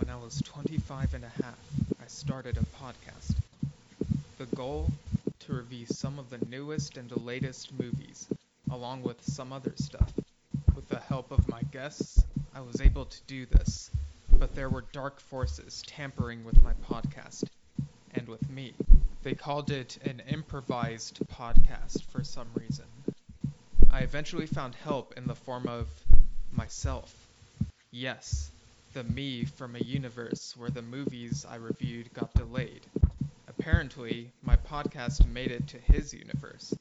when I was 25 and a half, I started a podcast. The goal? To review some of the newest and the latest movies, along with some other stuff. With the help of my guests, I was able to do this, but there were dark forces tampering with my podcast, and with me. They called it an improvised podcast for some reason. I eventually found help in the form of myself. Yes, the me from a universe where the movies I reviewed got delayed. Apparently, my podcast made it to his universe.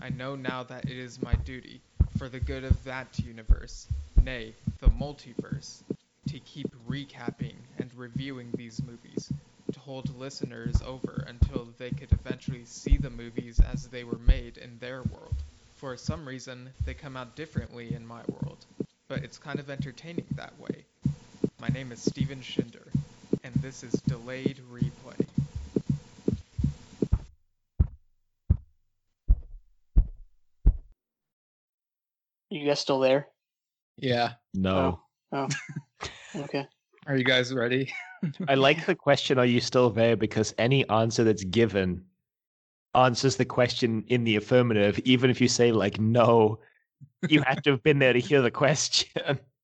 I know now that it is my duty, for the good of that universe, nay, the multiverse, to keep recapping and reviewing these movies, to hold listeners over until they could eventually see the movies as they were made in their world. For some reason, they come out differently in my world, but it's kind of entertaining that way. My name is Steven Schinder, and this is Delayed Replay. You guys still there? Yeah. No. Oh. oh. Okay. Are you guys ready? I like the question, are you still there? Because any answer that's given answers the question in the affirmative, even if you say, like, no, you have to have been there to hear the question.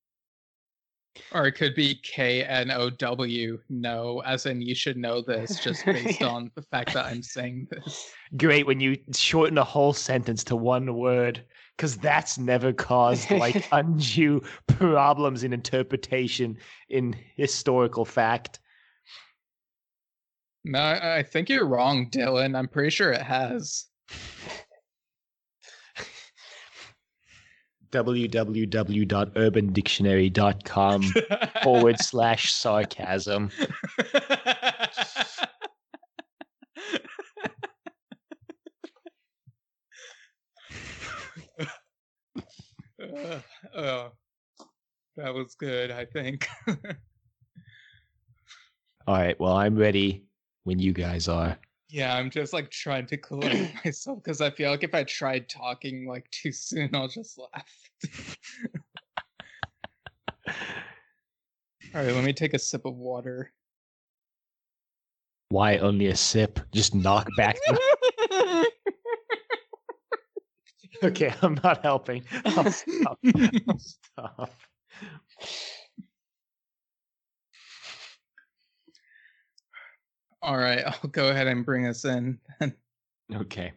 Or it could be K N O W, no, as in you should know this just based on the fact that I'm saying this. Great when you shorten a whole sentence to one word, because that's never caused like undue problems in interpretation in historical fact. No, I I think you're wrong, Dylan. I'm pretty sure it has. www.urbandictionary.com forward slash sarcasm. Uh, oh, that was good, I think. All right, well, I'm ready when you guys are. Yeah, I'm just like trying to collect myself because I feel like if I tried talking like too soon, I'll just laugh. All right, let me take a sip of water. Why only a sip? Just knock back. the- okay, I'm not helping. I'll stop. I'll stop. All right, I'll go ahead and bring us in. Okay.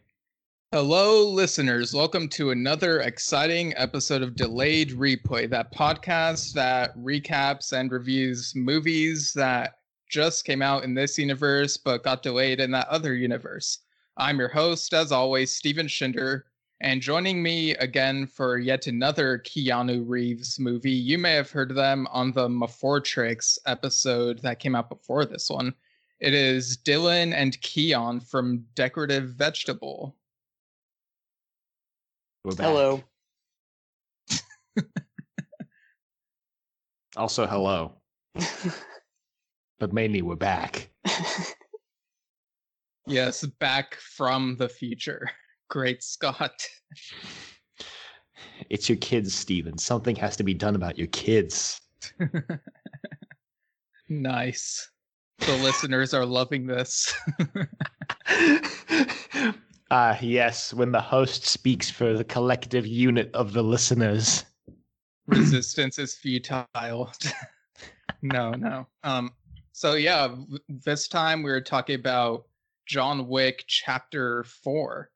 Hello, listeners. Welcome to another exciting episode of Delayed Replay, that podcast that recaps and reviews movies that just came out in this universe but got delayed in that other universe. I'm your host, as always, Steven Schinder, and joining me again for yet another Keanu Reeves movie. You may have heard them on the Mafortrix episode that came out before this one. It is Dylan and Keon from Decorative Vegetable. Hello. Also, hello. But mainly, we're back. Yes, back from the future. Great Scott. It's your kids, Steven. Something has to be done about your kids. nice. The listeners are loving this. Ah, yes, when the host speaks for the collective unit of the listeners. Resistance is futile. no, no. Um so yeah, this time we were talking about John Wick chapter 4.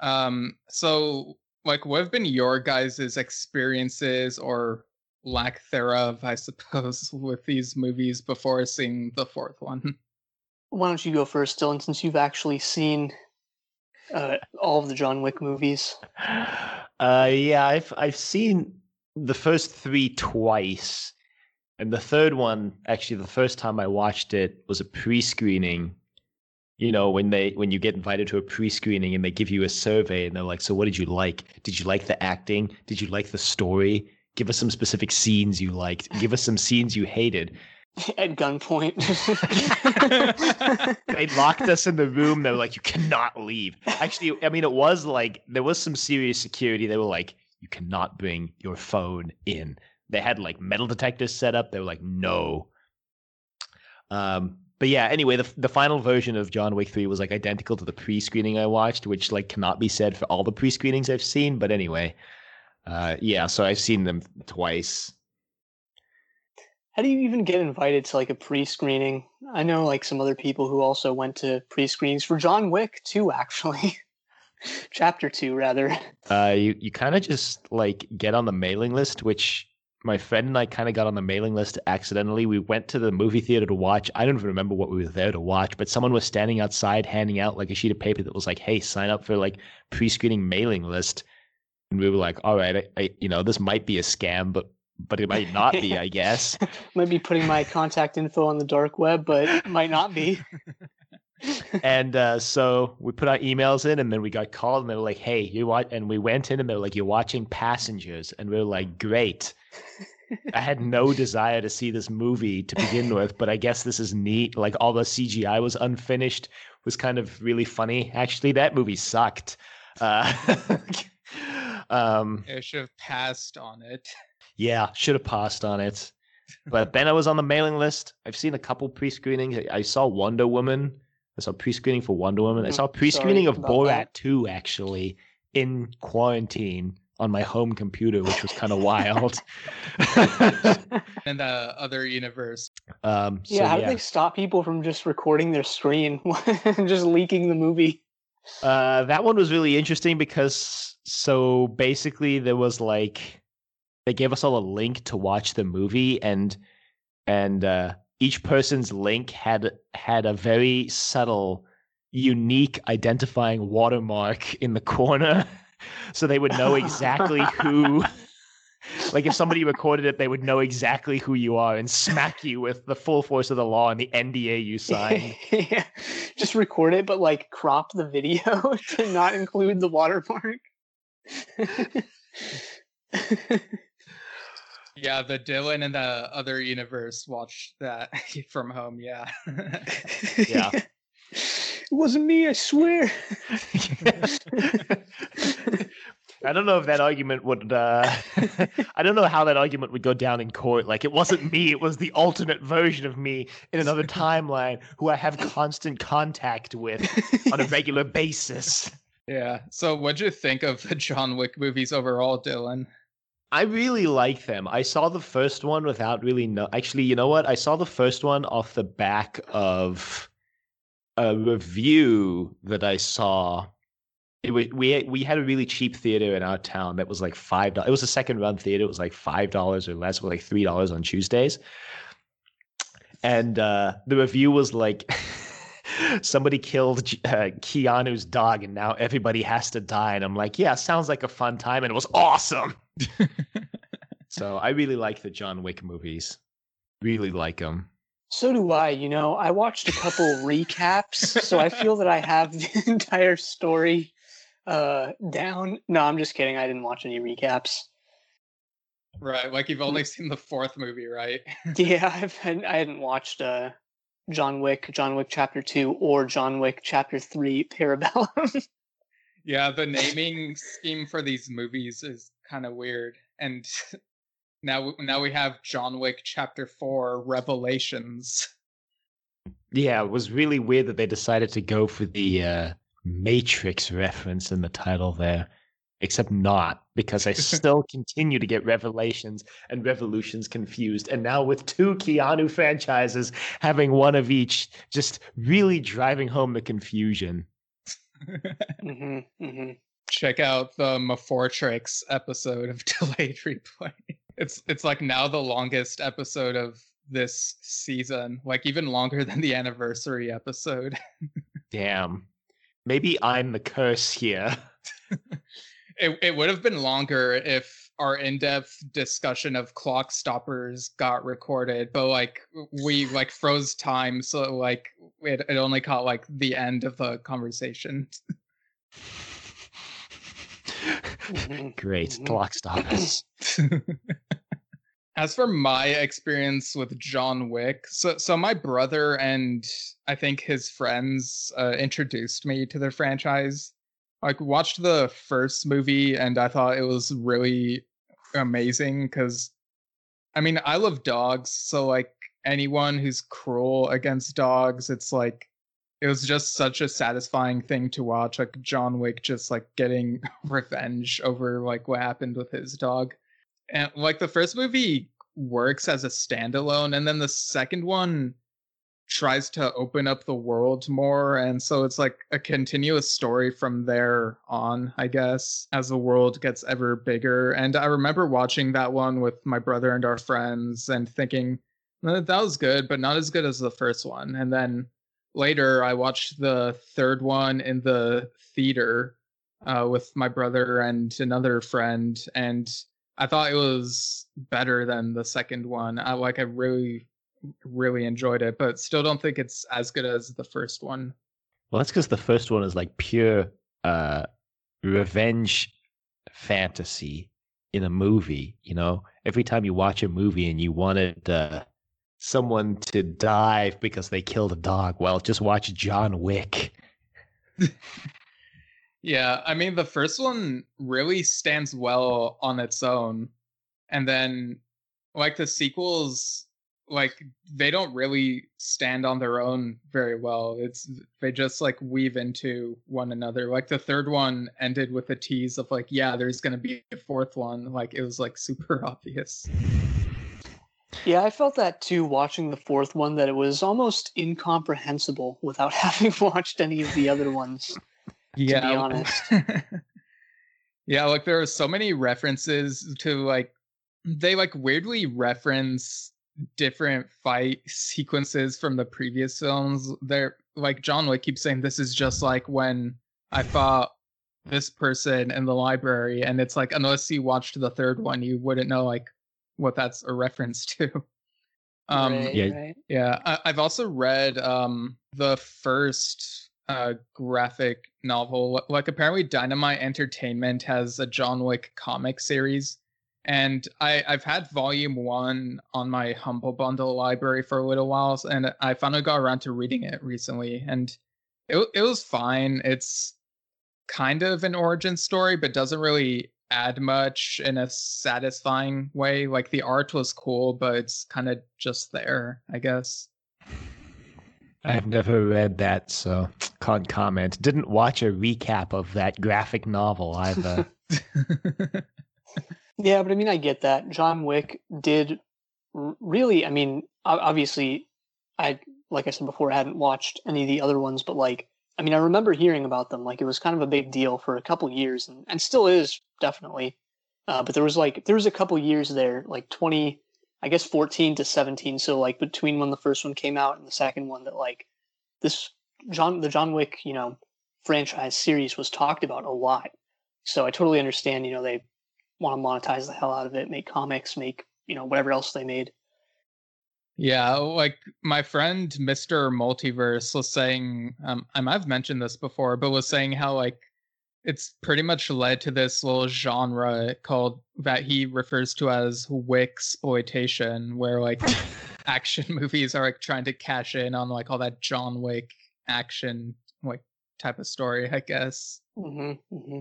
Um so like what have been your guys' experiences or lack thereof, I suppose, with these movies before seeing the fourth one? Why don't you go first, Dylan, since you've actually seen uh, all of the John Wick movies? Uh, yeah, I've I've seen the first three twice, and the third one actually the first time I watched it was a pre-screening. You know, when they when you get invited to a pre-screening and they give you a survey and they're like, "So what did you like? Did you like the acting? Did you like the story? Give us some specific scenes you liked. Give us some scenes you hated." At gunpoint. they locked us in the room. They were like, "You cannot leave." Actually, I mean, it was like there was some serious security. They were like, "You cannot bring your phone in." They had like metal detectors set up. They were like, "No." Um, but yeah, anyway, the the final version of John Wick Three was like identical to the pre-screening I watched, which like cannot be said for all the pre-screenings I've seen. But anyway, uh, yeah, so I've seen them twice. How do you even get invited to like a pre-screening? I know like some other people who also went to pre-screenings for John Wick too, actually. Chapter two, rather. Uh, you you kind of just like get on the mailing list, which my friend and I kind of got on the mailing list accidentally. We went to the movie theater to watch. I don't even remember what we were there to watch, but someone was standing outside handing out like a sheet of paper that was like, "Hey, sign up for like pre-screening mailing list." And we were like, "All right, I, I, you know, this might be a scam, but but it might not be, I guess." might be putting my contact info on the dark web, but it might not be. and uh, so we put our emails in, and then we got called, and they were like, "Hey, you watch?" And we went in, and they were like, "You're watching Passengers," and we were like, "Great." I had no desire to see this movie to begin with, but I guess this is neat. Like all the CGI was unfinished, was kind of really funny. Actually, that movie sucked. Uh, um, I should have passed on it. Yeah, should have passed on it. But then I was on the mailing list. I've seen a couple pre-screenings. I saw Wonder Woman. I saw pre-screening for Wonder Woman. I saw pre-screening of Borat that. 2 actually in quarantine on my home computer, which was kind of wild. and the other universe, um, so, yeah, how yeah. do they stop people from just recording their screen and just leaking the movie? Uh, that one was really interesting because so basically there was like they gave us all a link to watch the movie and and uh, each person's link had had a very subtle, unique identifying watermark in the corner, so they would know exactly who. Like if somebody recorded it, they would know exactly who you are and smack you with the full force of the law and the NDA you signed. yeah. Just record it, but like crop the video to not include the watermark. Yeah, the Dylan in the other universe watched that from home. Yeah, Yeah. It wasn't me, I swear. I don't know if that argument would. Uh, I don't know how that argument would go down in court. Like, it wasn't me; it was the alternate version of me in another timeline, who I have constant contact with on a regular basis. Yeah. So, what'd you think of the John Wick movies overall, Dylan? I really like them. I saw the first one without really know. Actually, you know what? I saw the first one off the back of a review that I saw. It was, we we had a really cheap theater in our town that was like five dollars. It was a second run theater. It was like five dollars or less, or like three dollars on Tuesdays. And uh, the review was like, somebody killed uh, Keanu's dog, and now everybody has to die. And I'm like, yeah, sounds like a fun time, and it was awesome. So I really like the John Wick movies. Really like them. So do I. You know, I watched a couple recaps, so I feel that I have the entire story uh, down. No, I'm just kidding. I didn't watch any recaps. Right, like you've only seen the fourth movie, right? Yeah, I've had, I hadn't watched uh, John Wick, John Wick Chapter Two, or John Wick Chapter Three, Parabellum. Yeah, the naming scheme for these movies is kind of weird. And now now we have John Wick Chapter 4 Revelations. Yeah, it was really weird that they decided to go for the uh, Matrix reference in the title there. Except not, because I still continue to get Revelations and Revolutions confused. And now with two Keanu franchises having one of each, just really driving home the confusion. hmm hmm Check out the Mafortrix episode of Delayed Replay. It's it's like now the longest episode of this season, like even longer than the anniversary episode. Damn. Maybe I'm the curse here. It it would have been longer if our in-depth discussion of clock stoppers got recorded, but like we like froze time, so like it, it only caught like the end of the conversation. Great. Clock stoppers. As for my experience with John Wick, so so my brother and I think his friends uh, introduced me to the franchise. Like watched the first movie and I thought it was really amazing because I mean I love dogs, so like anyone who's cruel against dogs. It's like it was just such a satisfying thing to watch like John Wick just like getting revenge over like what happened with his dog. And like the first movie works as a standalone and then the second one tries to open up the world more and so it's like a continuous story from there on i guess as the world gets ever bigger. And i remember watching that one with my brother and our friends and thinking that was good but not as good as the first one. And then later i watched the third one in the theater uh, with my brother and another friend and i thought it was better than the second one. I like i really really enjoyed it, but still don't think it's as good as the first one. Well, that's because the first one is like pure uh, revenge fantasy in a movie. You know, every time you watch a movie and you wanted uh, someone to die because they killed a dog, well, just watch John Wick. yeah, I mean, the first one really stands well on its own. And then, like, the sequels like they don't really stand on their own very well. It's they just like weave into one another. Like the third one ended with a tease of like, yeah, there's gonna be a fourth one. Like it was like super obvious. Yeah, I felt that too watching the fourth one that it was almost incomprehensible without having watched any of the other ones. yeah, to be honest. yeah, like there are so many references to like they like weirdly reference different fight sequences from the previous films. They're like John Wick keeps saying this is just like when I fought this person in the library, and it's like unless you watched the third one, you wouldn't know like what that's a reference to. Um, right, yeah, right. yeah. I, have also read um the first uh graphic novel. Like apparently, Dynamite Entertainment has a John Wick comic series and I, I've had volume one on my Humble Bundle library for a little while, and I finally got around to reading it recently, and it it was fine. It's kind of an origin story, but doesn't really add much in a satisfying way. Like the art was cool, but it's kind of just there, I guess. I've never read that, so can't comment. Didn't watch a recap of that graphic novel either. Yeah, but I mean, I get that. John Wick did really. I mean, obviously, I like I said before, I hadn't watched any of the other ones, but like, I mean, I remember hearing about them. Like, it was kind of a big deal for a couple years, and, and still is definitely. Uh, but there was like there was a couple years there, like twenty, I guess fourteen to seventeen. So like between when the first one came out and the second one, that like this John the John Wick, you know, franchise series was talked about a lot. So I totally understand. You know, they want to monetize the hell out of it, make comics, make you know whatever else they made. Yeah, like my friend Mr. Multiverse was saying, um, I might have mentioned this before, but was saying how like it's pretty much led to this little genre called that he refers to as wick exploitation, where like action movies are like trying to cash in on like all that John Wick action like type of story, I guess. Mm-hmm, mm-hmm.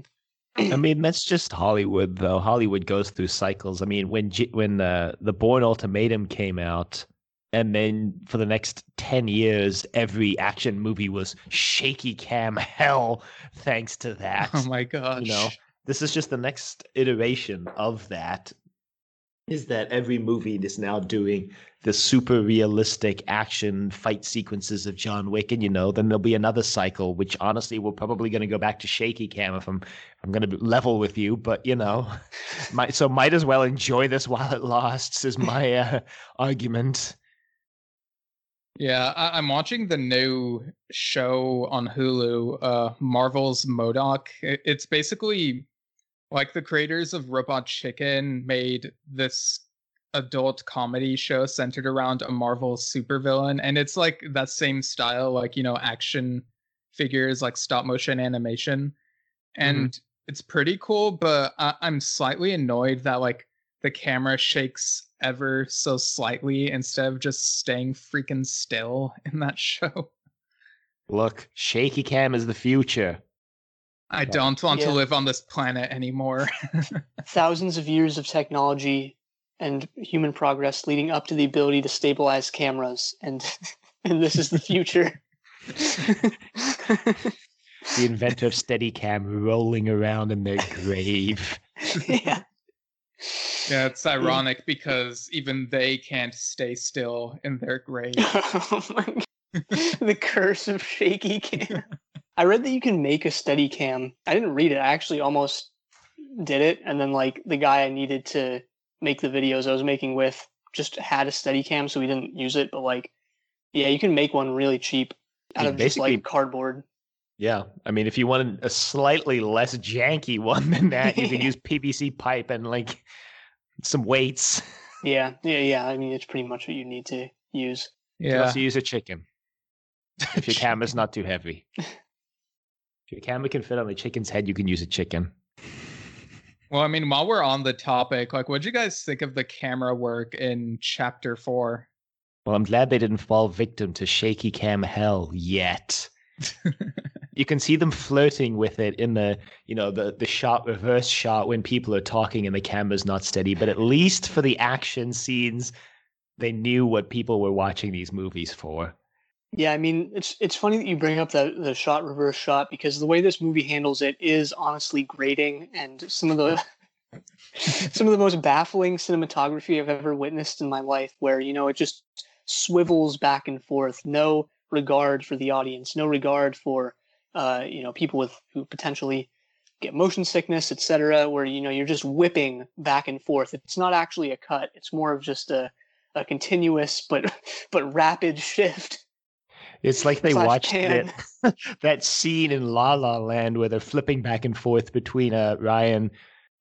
I mean, that's just Hollywood, though. Hollywood goes through cycles. I mean, when G- when uh, the Bourne Ultimatum came out, and then for the next ten years, every action movie was shaky cam hell. Thanks to that. Oh my gosh! You know, this is just the next iteration of that. Is that every movie is now doing the super realistic action fight sequences of John Wick, and you know, then there'll be another cycle, which honestly we're probably going to go back to shaky cam if I'm I'm going to level with you, but you know, so might as well enjoy this while it lasts is my uh, argument. Yeah, I- am watching the new show on Hulu, uh, Marvel's MODOK. It's basically like the creators of Robot Chicken made this adult comedy show centered around a Marvel supervillain, and it's like that same style, like you know, action figures, like stop motion animation, and mm-hmm. it's pretty cool. But I- I'm slightly annoyed that like the camera shakes ever so slightly instead of just staying freaking still in that show. Look, shaky cam is the future. I don't want yeah. to live on this planet anymore. Thousands of years of technology and human progress leading up to the ability to stabilize cameras and and this is the future. the inventor of Steadicam rolling around in their grave. yeah. Yeah, it's ironic because even they can't stay still in their grave. oh my God. the curse of shaky cam. I read that you can make a steady cam. I didn't read it. I actually almost did it and then like the guy I needed to make the videos I was making with just had a steady cam so we didn't use it, but like yeah, you can make one really cheap out Yeah, of just like cardboard. Yeah, I mean, if you wanted a slightly less janky one than that, you can use PVC pipe and like some weights. Yeah, yeah, yeah. I mean it's pretty much what you need to use. You Yeah. also use a chicken if your camera's not too heavy. If your camera can fit on the chicken's head, you can use a chicken. Well, I mean, while we're on the topic, like, what'd you guys think of the camera work in chapter four? Well, I'm glad they didn't fall victim to shaky cam hell yet. you can see them flirting with it in the you know the the shot reverse shot when people are talking and the camera's not steady but at least for the action scenes they knew what people were watching these movies for Yeah, I mean it's it's funny that you bring up the the shot reverse shot because the way this movie handles it is honestly grating and some of the some of the most baffling cinematography I've ever witnessed in my life where you know it just swivels back and forth. No regard for the audience no regard for uh you know people with who potentially get motion sickness etc where you know you're just whipping back and forth. It's not actually a cut. It's more of just a a continuous but but rapid shift it's like they slash watched pan. that, that scene in la la land where they're flipping back and forth between uh, ryan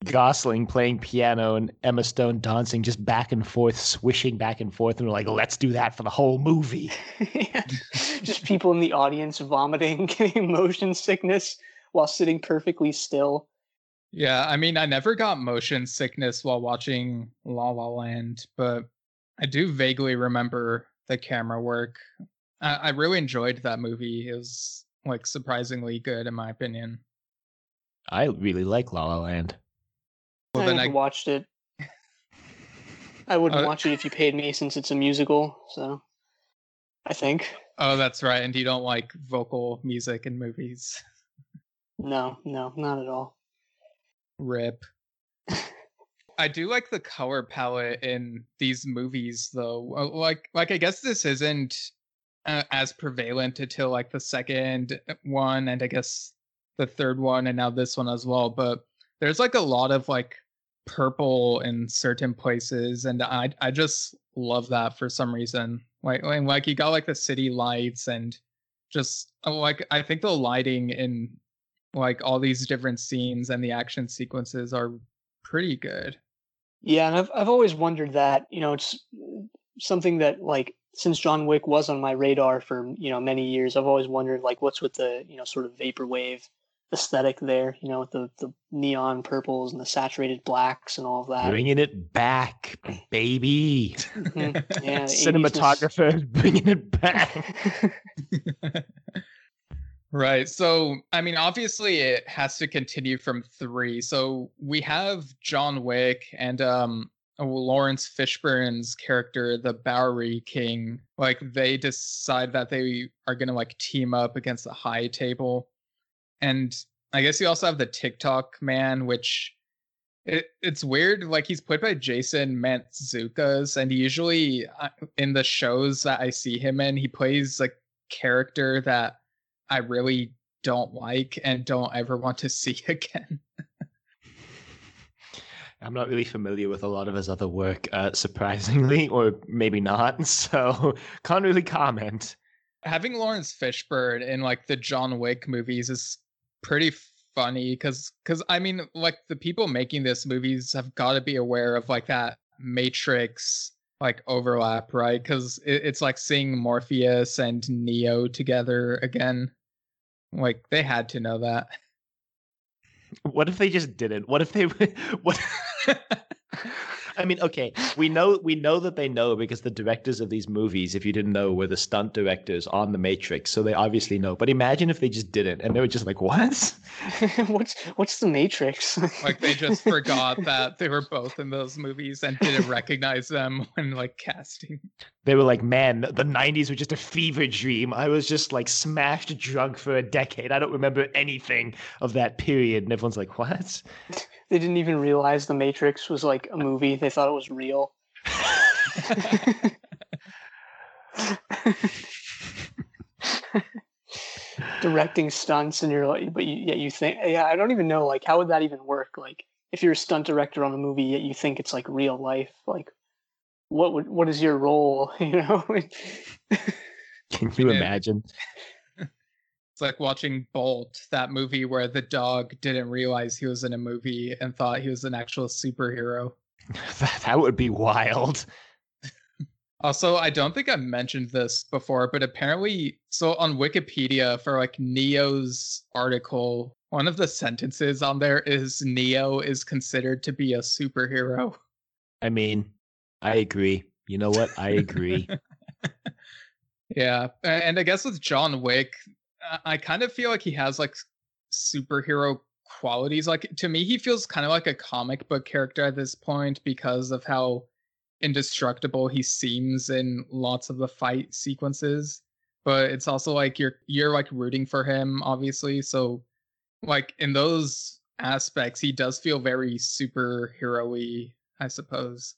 gosling playing piano and emma stone dancing just back and forth swishing back and forth and we're like let's do that for the whole movie Yeah. just people in the audience vomiting, getting motion sickness while sitting perfectly still. Yeah, I mean, I never got motion sickness while watching La La Land, but I do vaguely remember the camera work. I, I really enjoyed that movie. It was like surprisingly good, in my opinion. i really like la la land Well, I then I- watched it. I wouldn't Uh, watch it if you paid me since it's a musical, so I think. Oh, that's right. And you don't like vocal music in movies. No, no, not at all. Rip. I do like the color palette in these movies, though. Like, like I guess this isn't uh, as prevalent until like the second one, and I guess the third one, and now this one as well. But there's like a lot of like purple in certain places, and I I just love that for some reason. Like, like, like you got like the city lights and just uh, like I think the lighting in like all these different scenes and the action sequences are pretty good. Yeah, and I've I've always wondered that. You know, it's something that like since John Wick was on my radar for you know many years, I've always wondered like what's with the you know sort of vaporwave aesthetic there. You know, with the the neon purples and the saturated blacks and all of that. bringing it back baby Mhm. Yeah, 80s cinematographer bringing it back right. So, I mean, obviously it has to continue from 3. So, we have John Wick and um Laurence Fishburne's character, the Bowery King, like they decide that they are going to like team up against the High Table. And I guess you also have the TikTok man, which it, it's weird. Like he's played by Jason Mantzoukas, and usually uh, in the shows that I see him in, he plays a character that I really don't like and don't ever want to see again. I'm not really familiar with a lot of his other work uh, surprisingly or maybe not so can't really comment Having Laurence Fishburne in like the John Wick movies is pretty funny because because I mean like the people making this movies have got to be aware of like that Matrix like overlap, right? Because it, it's like seeing Morpheus and Neo together again. Like they had to know that. what if they just didn't? What if they what I mean, okay, we know we know that they know because the directors of these movies, if you didn't know, were the stunt directors on The Matrix, so they obviously know. But imagine if they just didn't, and they were just like, "What? what's what's the Matrix? like they just forgot that they were both in those movies and didn't recognize them when like casting. They were like, "Man, the '90s were just a fever dream. I was just like smashed drunk for a decade. I don't remember anything of that period." And everyone's like, "What?" they didn't even realize the Matrix was like a movie. They thought it was real. Directing stunts, and you're like, but you, yet you think, yeah, I don't even know, like, how would that even work? Like, if you're a stunt director on a movie, yet you think it's like real life, like, what would, what is your role? You know? Can you imagine? It's like watching Bolt, that movie where the dog didn't realize he was in a movie and thought he was an actual superhero. That, would be wild. Also, I don't think I mentioned this before, but apparently, so on Wikipedia for like Neo's article, one of the sentences on there is Neo is considered to be a superhero. I mean, I agree. You know what? I agree. Yeah, and I guess with John Wick, I- kind of feel like he has like superhero qualities. Like to me, he feels kind of like a comic book character at this point because of how indestructible he seems in lots of the fight sequences. But it's also like you're you're like rooting for him, obviously. So like in those aspects, he does feel very superhero-y, I suppose.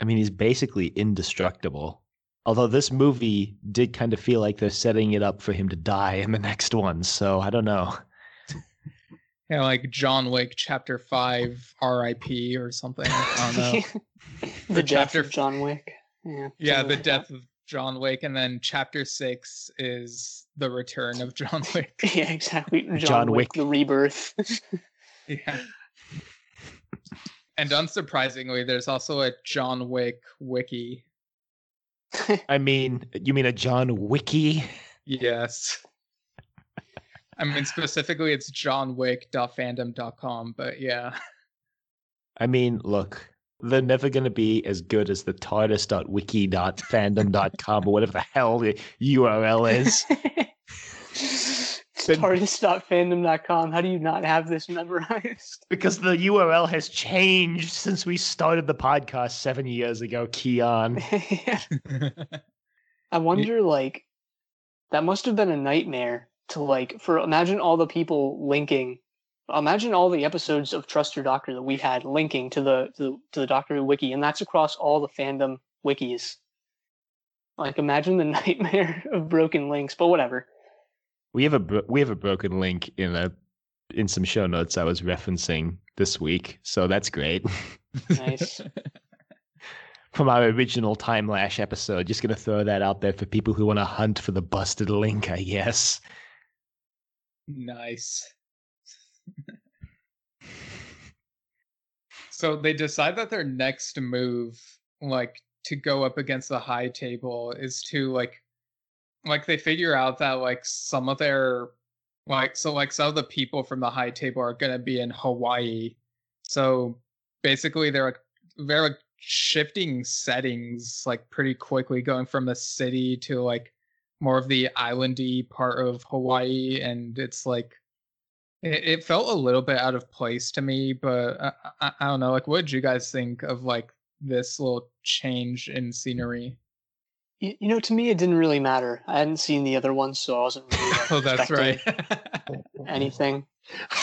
I mean, he's basically indestructible. Although this movie did kind of feel like they're setting it up for him to die in the next one, so I don't know. Yeah, like John Wick Chapter Five, R.I.P. or something. I don't know. the Or death chapter of John Wick. Yeah, yeah, the like death of John Wick, and then Chapter Six is the return of John Wick. Yeah, exactly. John, John Wick, Wick. the rebirth. Yeah. And unsurprisingly, there's also a John Wick wiki. I mean, you mean a John Wiki? Yes. I mean, specifically, it's johnwick.fandom.com, but yeah. I mean, look, they're never going to be as good as the TARDIS.wiki.fandom.com or whatever the hell the URL is. Then- TARDIS.fandom.com. How do you not have this memorized? Because the URL has changed since we started the podcast seven years ago, Keon. I wonder, like, that must have been a nightmare to like for imagine all the people linking. Imagine all the episodes of Trust Your Doctor that we had linking to the to the, to the Doctor Who wiki, and that's across all the fandom wikis. Like, imagine the nightmare of broken links, but whatever. We have a we have a broken link in a in some show notes I was referencing this week, so that's great. Nice. From our original Timelash episode, just gonna throw that out there for people who want to hunt for the busted link, I guess. Nice. so they decide that their next move, like to go up against the high table, is to like, like they figure out that like some of their, like so like some of the people from the high table are gonna be in Hawaii. So basically, they're like they're like shifting settings like pretty quickly, going from the city to like more of the islandy part of Hawaii, and it's like it, it felt a little bit out of place to me. But I, I, I don't know. Like, what did you guys think of like this little change in scenery? You, you know, to me, it didn't really matter. I hadn't seen the other ones, so I wasn't really like, Oh, that's right. expecting anything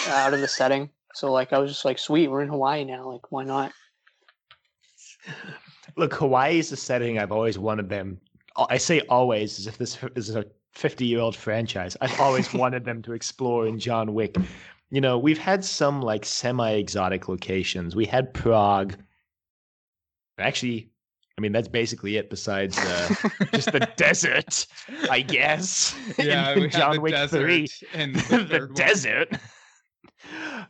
out of the setting. So, like, I was just like, sweet, we're in Hawaii now. Like, why not? Look, Hawaii is a setting I've always wanted them. I say always as if this is a 50 year old franchise. I've always wanted them to explore in John Wick. You know, we've had some like semi exotic locations. We had Prague. Actually, I mean, that's basically it besides uh, just the desert, I guess. yeah, in John Wick 3. in the, the, desert.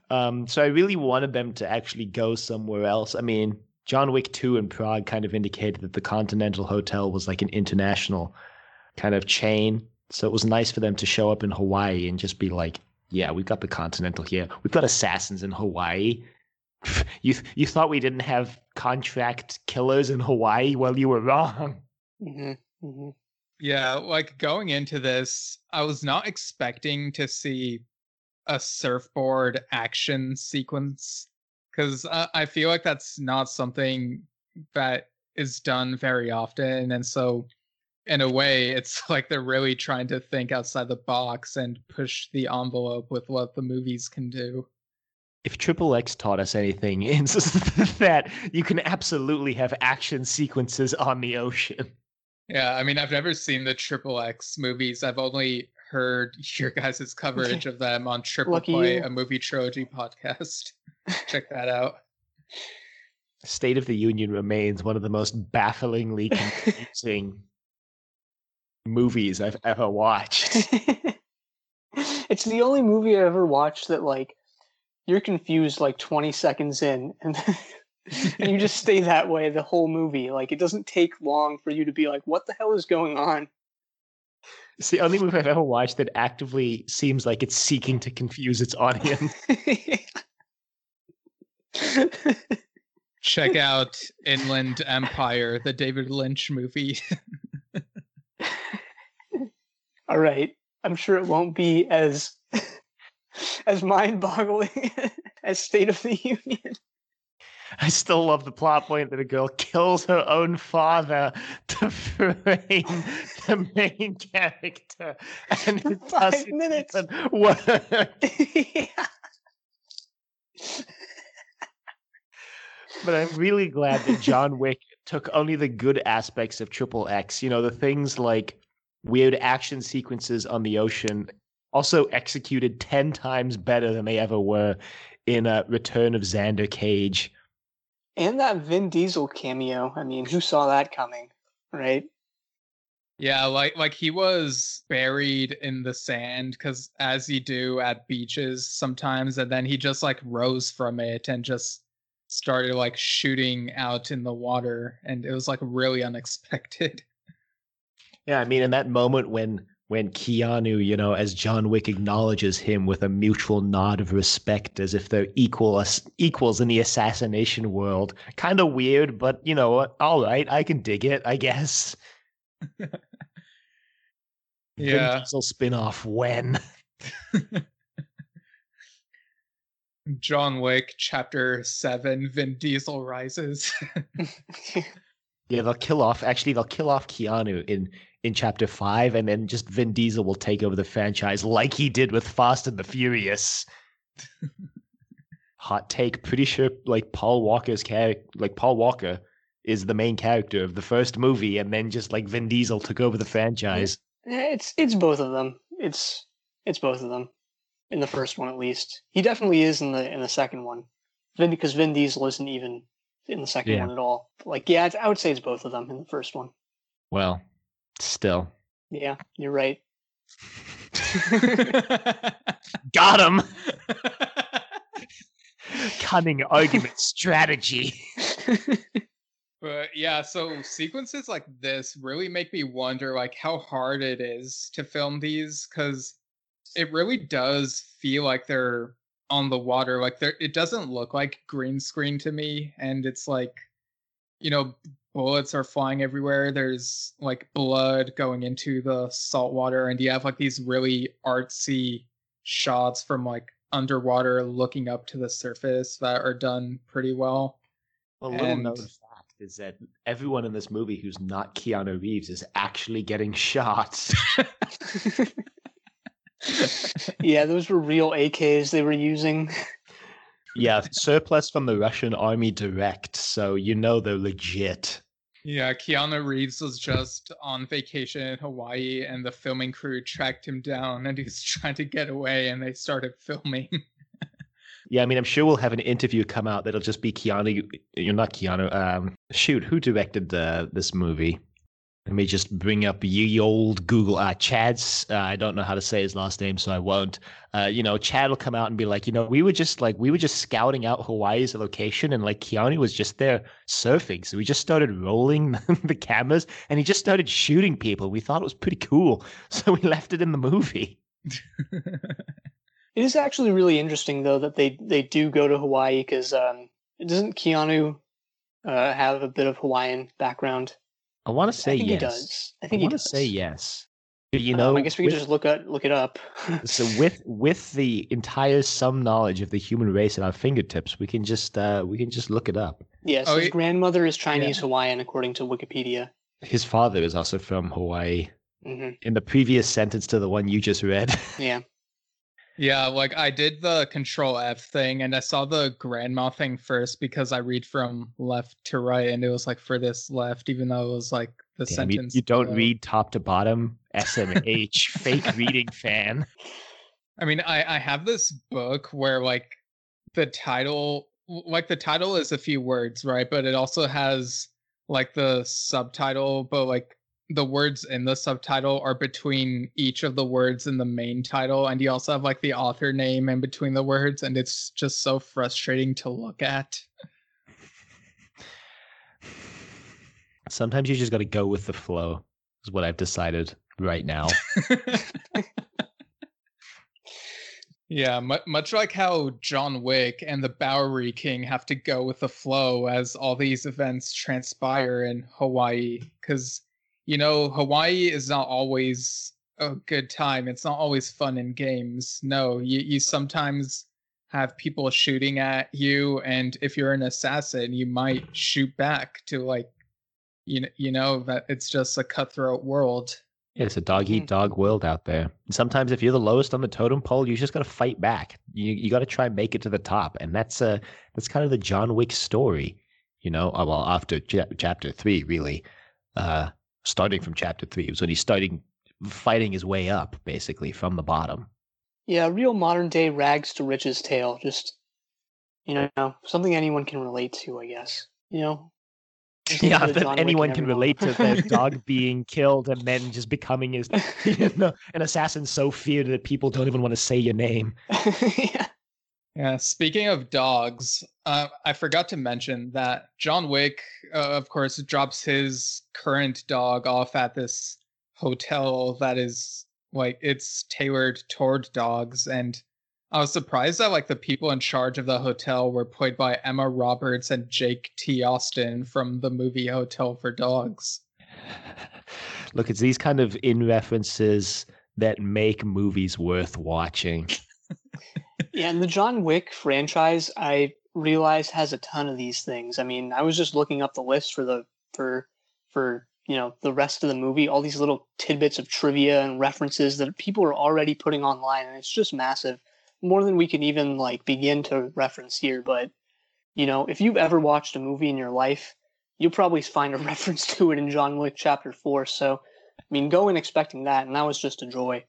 Um, so I really wanted them to actually go somewhere else. I mean, John Wick 2 in Prague kind of indicated that the Continental Hotel was like an international kind of chain. So it was nice for them to show up in Hawaii and just be like, yeah, we've got the Continental here. We've got assassins in Hawaii. You you thought we didn't have contract killers in Hawaii? Well, you were wrong. hmm hmm Yeah, like going into this, I was not expecting to see a surfboard action sequence because I, I feel like that's not something that is done very often. And so, in a way, it's like they're really trying to think outside the box and push the envelope with what the movies can do. If Triple X taught us anything, it's that you can absolutely have action sequences on the ocean. Yeah, I mean, I've never seen the Triple X movies. I've only heard your guys' coverage of them on Triple Lucky Play, you. a movie trilogy podcast. Check that out. State of the Union remains one of the most bafflingly confusing movies I've ever watched. it's the only movie I ever watched that like you're confused like 20 seconds in and and you just stay that way the whole movie. Like it doesn't take long for you to be like, what the hell is going on? It's the only movie I've ever watched that actively seems like it's seeking to confuse its audience. Check out Inland Empire, the David Lynch movie. All right. I'm sure it won't be as as mind-boggling as State of the Union. I still love the plot point that a girl kills her own father to frame oh the main character, and For it five doesn't minutes. even work. yeah. But I'm really glad that John Wick took only the good aspects of Triple X. You know, the things like weird action sequences on the ocean, also executed 10 times better than they ever were in uh, Return of Xander Cage. And that Vin Diesel cameo. I mean, who saw that coming, right? yeah, like like he was buried in the sand because as you do at beaches sometimes, and then he just like rose from it and just started like shooting out in the water, and it was like really unexpected. Yeah, I mean, in that moment when when Keanu, you know, as John Wick acknowledges him with a mutual nod of respect, as if they're equal equals in the assassination world, kind of weird, but you know, what? all right, I can dig it, I guess. Vin Yeah. Diesel spin-off when? John Wick Chapter Seven: Vin Diesel rises. Yeah, they'll kill off. Actually, they'll kill off Keanu in in chapter five, and then just Vin Diesel will take over the franchise like he did with Fast and the Furious. Hot take. Pretty sure, like Paul Walker's character, like Paul Walker is the main character of the first movie, and then just like Vin Diesel took over the franchise. It's it's both of them. It's it's both of them. In the first one, at least, he definitely is in the in the second one. Vin because Vin Diesel isn't even in the second Yeah. one at all. Like, yeah, it's, I would say it's both of them in the first one. Well, still, Yeah, you're right. got him. Cunning argument strategy. But yeah, so sequences like this really make me wonder like how hard it is to film these cuz it really does feel like they're on the water like there it doesn't look like green screen to me and it's like you know bullets are flying everywhere there's like blood going into the salt water and you have like these really artsy shots from like underwater looking up to the surface that are done pretty well A little known fact is that everyone in this movie who's not Keanu Reeves is actually getting shot. yeah, those were real AKs they were using. yeah, surplus from the Russian army direct, so you know they're legit. Yeah, Keanu Reeves was just on vacation in Hawaii and the filming crew tracked him down and he was trying to get away and they started filming. Yeah, I mean, I'm sure we'll have an interview come out that'll just be Keanu. You're not Keanu. Um, shoot, who directed uh, this movie? Let me just bring up ye old Google. Uh, Chad's. Uh, I don't know how to say his last name, so I won't. Uh, you know, Chad will come out and be like, you know, we were just like, we were just scouting out Hawaii as a location, and like Keanu was just there surfing, so we just started rolling the cameras, and he just started shooting people. We thought it was pretty cool, so we left it in the movie. It is actually really interesting though that they they do go to Hawaii because um, Doesn't Keanu uh, have a bit of Hawaiian background? I want to say I think yes. he does. I I think he want to does. say yes. But you Um, know, I guess we with- could just look at look it up. so with with the entire sum knowledge of the human race at our fingertips, we can just uh, we can just look it up. yes, Oh, his y- grandmother is Chinese Hawaiian according to Wikipedia. His father is also from Hawaii. hmm In the previous sentence to the one you just read, Yeah. Yeah, like I did the control F thing and I saw the grandma thing first because I read from left to right and it was like for this left, even though it was like the Damn, you, sentence. you don't below. read top to bottom. SMH, fake reading fan. I mean, I I have this book where like the title like the title is a few words, right? But it also has like the subtitle, but like the words in the subtitle are between each of the words in the main title and you also have like the author name in between the words and it's just so frustrating to look at. Sometimes you just got to go with the flow. Is what I've decided right now. Yeah, mu- much like how John Wick and the Bowery King have to go with the flow as all these events transpire in Hawaii. Because, you know, Hawaii is not always a good time. It's not always fun in games. No, you, you sometimes have people shooting at you. And if you're an assassin, you might shoot back to, like, you, kn- you know, that it's just a cutthroat world. Yeah, it's a dog eat Mhm. dog world out there. And sometimes if you're the lowest on the totem pole, you just got to fight back. You you got to try and make it to the top, and that's uh that's kind of the John Wick story, you know. uh, Well, after cha- chapter three, really, uh, starting from chapter three, it was when he's starting fighting his way up, basically from the bottom. Yeah, a real modern day rags to riches tale. Just you know, something anyone can relate to, I guess. You know. Yeah, that anyone can relate to their dog being killed and then just becoming his, you know, an assassin so feared that people don't even want to say your name. yeah. Yeah, speaking of dogs, uh, I forgot to mention that John Wick, uh, of course, drops his current dog off at this hotel that is like it's tailored toward dogs, and I was surprised that like the people in charge of the hotel were played by Emma Roberts and Jake T. Austin from the movie Hotel for Dogs. Look, it's these kind of in references that make movies worth watching. Yeah, and the John Wick franchise, I realize has a ton of these things. I mean, I was just looking up the list for the for for you know the rest of the movie, all these little tidbits of trivia and references that people are already putting online, and it's just massive, more than we can even like begin to reference here. But you know, if you've ever watched a movie in your life, you'll probably find a reference to it in John Wick Chapter Four. So, I mean, go in expecting that, and that was just a joy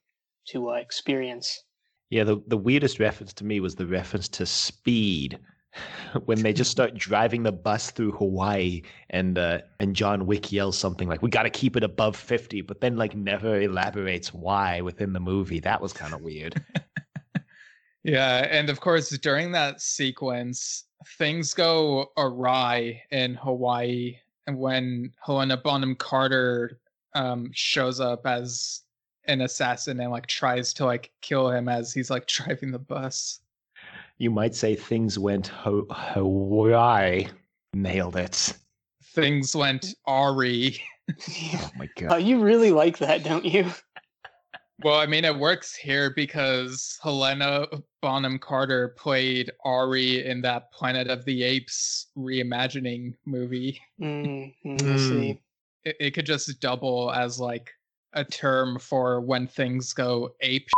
to uh, experience. Yeah, the, the weirdest reference to me was the reference to speed. When they just start driving the bus through Hawaii and uh, and John Wick yells something like, We gotta keep it above fifty, but then like never elaborates why within the movie. That was kind of weird. Yeah, and of course, during that sequence, things go awry in Hawaii, and when Helena Bonham Carter um, shows up as an assassin and like tries to like kill him as he's like driving the bus. You might say things went ho- Hawaii. Nailed it. Things went awry. Oh my god. you really like that, don't you? Well, I mean, it works here because Helena Bonham Carter played Ari in that Planet of the Apes reimagining movie. Mm, mm, I Mm. see. it, it could just double as like a term for when things go ape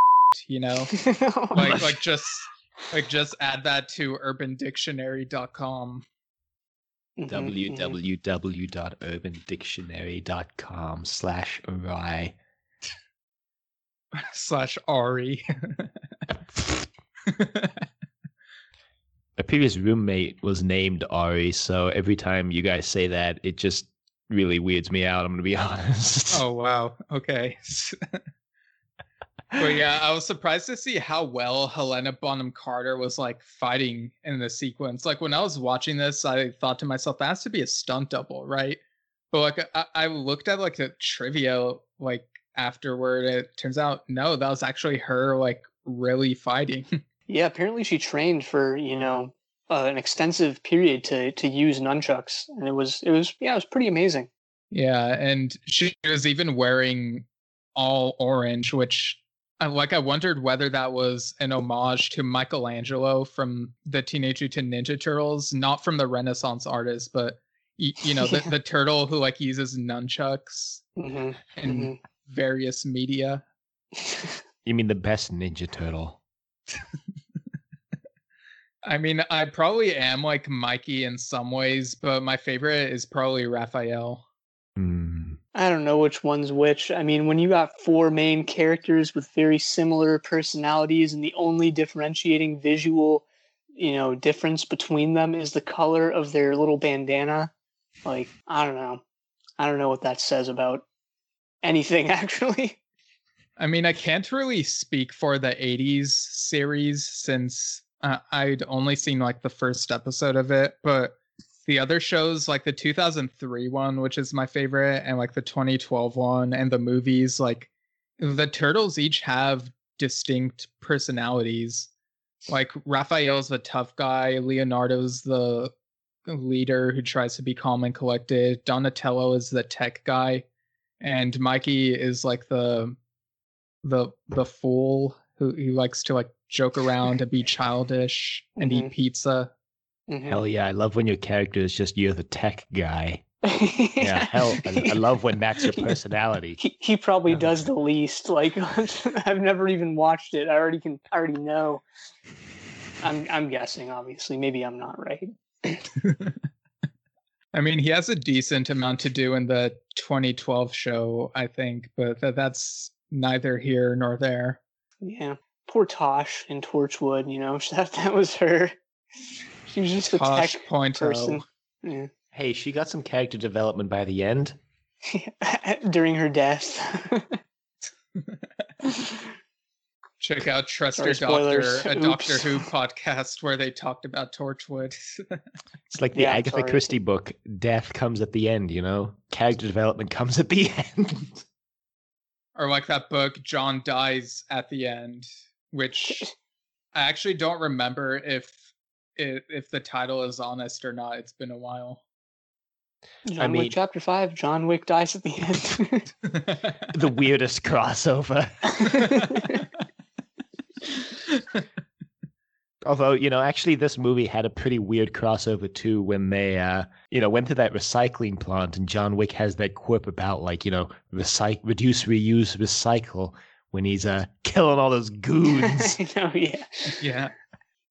you know like like just like just add that to urbandictionary.com Mhm, mhm. www.urbandictionary.com slash awry. slash ari My previous roommate was named Ari, so every time you guys say that, it just really weirds me out. I'm gonna be honest. oh wow okay but yeah i was surprised to see how well helena bonham carter was like fighting in the sequence like when i was watching this i thought to myself that has to be a stunt double right but like i, I looked at like the trivia like afterward it turns out no that was actually her like really fighting Yeah, apparently she trained for, you know, uh, an extensive period to to use nunchucks, and it was it was yeah, it was pretty amazing. Yeah, and she was even wearing all orange, which I like. I wondered whether that was an homage to Michelangelo from the Teenage Mutant Ninja Turtles, not from the Renaissance artist, but you know, the, Yeah. the turtle who like uses nunchucks hmm in various media. You mean the best Ninja Turtle? I mean, I probably am like Mikey in some ways, but my favorite is probably Raphael. Hmm. I don't know which one's which. I mean, when you got four main characters with very similar personalities, and the only differentiating visual, you know, difference between them is the color of their little bandana. Like, I don't know. I don't know what that says about anything, actually. I mean, I can't really speak for the 80s series since uh, I'd only seen like the first episode of it, but the other shows, like the 2003 one, which is my favorite, and like the 2012 one, and the movies, like the turtles each have distinct personalities. Like Raphael's the tough guy, Leonardo's the leader who tries to be calm and collected, Donatello is the tech guy, and Mikey is like the the the fool who, who likes to like joke around and be childish and eat Mhm. pizza. Mhm. Hell yeah, I love when your character is just you're the tech guy. Yeah, hell, I, I love when that's your personality. he, he probably does the least. Like I've never even watched it. I already can I already know. I'm I'm guessing, obviously. Maybe I'm not right. I mean, he has a decent amount to do in the 2012 show, I think, but th- that's neither here nor there. Yeah. Poor Tosh in Torchwood, you know, that that was her. She was just a Tosh tech Point oh. person. Yeah. Hey, she got some character development by the end. During her death. Check out Trust Sorry, Your Doctor, spoilers. a Doctor Who podcast where they talked about Torchwood. It's like the Yeah, Agatha sorry. Christie book. Death comes at the end, you know? Character development comes at the end. or like that book, John dies at the end, which I actually don't remember if if, if the title is honest or not. It's been a while. John mean- Wick chapter five, John Wick dies at the end. the weirdest crossover. Although, you know, actually this movie had a pretty weird crossover too when they uh you know, went to that recycling plant and John Wick has that quip about like, you know, recycle reduce, reuse, recycle when he's uh killing all those goons. I know, yeah. yeah.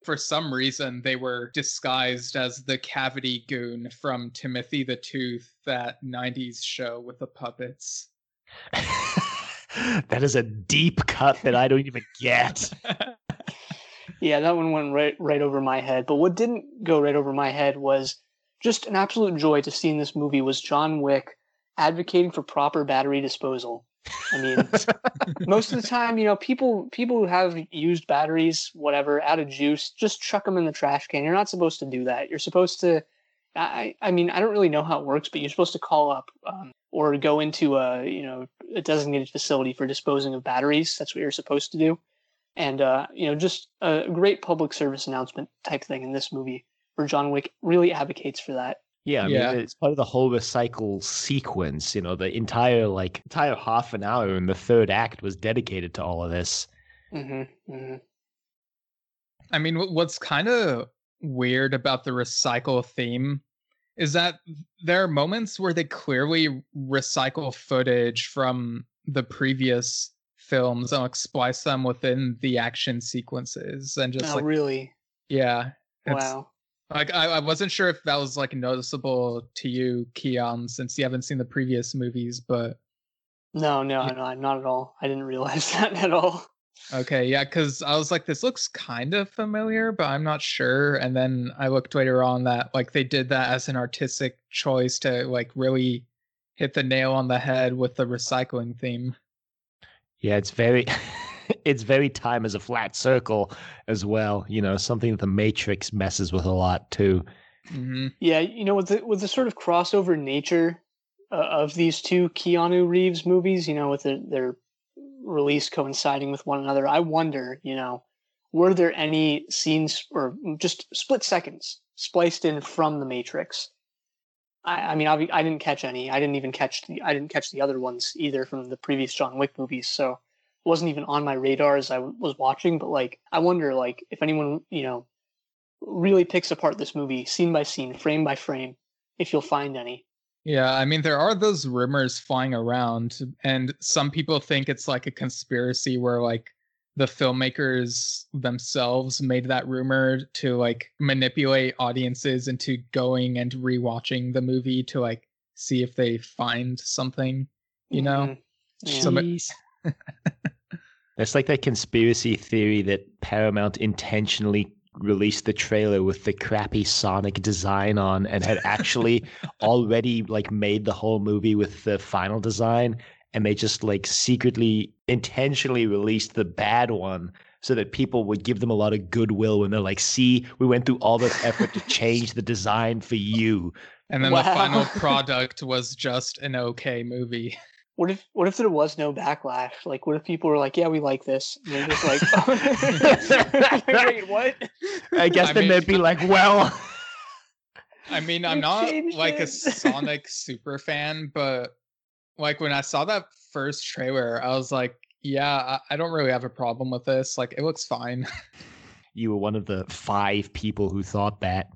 For some reason, they were disguised as the cavity goon from Timothy the Tooth, that 90s show with the puppets. that is a deep cut that I don't even get. Yeah, that one went right right over my head. But what didn't go right over my head was just an absolute joy to see in this movie was John Wick advocating for proper battery disposal. I mean, most of the time, you know, people people who have used batteries, whatever, out of juice, just chuck them in the trash can. You're not supposed to do that. You're supposed to. I I mean, I don't really know how it works, but you're supposed to call up um, or go into a you know a designated facility for disposing of batteries. That's what you're supposed to do. And uh, you know, just a great public service announcement type thing in this movie, where John Wick really advocates for that. Yeah, I Yeah. mean, it's part of the whole recycle sequence. You know, the entire like entire half an hour in the third act was dedicated to all of this. hmm hmm I mean, what's kind of weird about the recycle theme is that there are moments where they clearly recycle footage from the previous films and like splice them within the action sequences and just Oh, like really? yeah Wow. Like I, I wasn't sure if that was like noticeable to you keon since you haven't seen the previous movies but No, no, Yeah. no, not at all. I didn't realize that at all. Okay, yeah, because I was like, this looks kind of familiar, but I'm not sure. And then I looked later on that like they did that as an artistic choice to like really hit the nail on the head with the recycling theme. Yeah, it's very it's very time as a flat circle as well. You know, something that the Matrix messes with a lot too. hmm Yeah, you know, with the with the sort of crossover nature uh, of these two Keanu Reeves movies, you know, with their, their release coinciding with one another, I wonder, you know, were there any scenes or just split seconds spliced in from the Matrix? I, I mean, I, I didn't catch any. I didn't even catch the I didn't catch the other ones either from the previous John Wick movies. So it wasn't even on my radar as I w- was watching. But like, I wonder like if anyone you know really picks apart this movie scene by scene, frame by frame, if you'll find any. Yeah, I mean, there are those rumors flying around, and some people think it's like a conspiracy where like the filmmakers themselves made that rumor to like manipulate audiences into going and rewatching the movie to like see if they find something, you know? Mhm. Yeah. Some- Jeez. It's like that conspiracy theory that Paramount intentionally released the trailer with the crappy Sonic design on and had actually already like made the whole movie with the final design and they just like secretly intentionally released the bad one so that people would give them a lot of goodwill when they're like see we went through all this effort to change the design for you And then the final product was just an okay movie. What if what if there was no backlash? Like, what if people were like, "Yeah, we like this," and they're just like, "Wait, what?" i guess I then mean- they'd be like well I mean, I'm not changed like a. Sonic super fan, but like when I saw that first trailer, I was like, yeah, I, I don't really have a problem with this. Like, it looks fine. you were one of the five people who thought that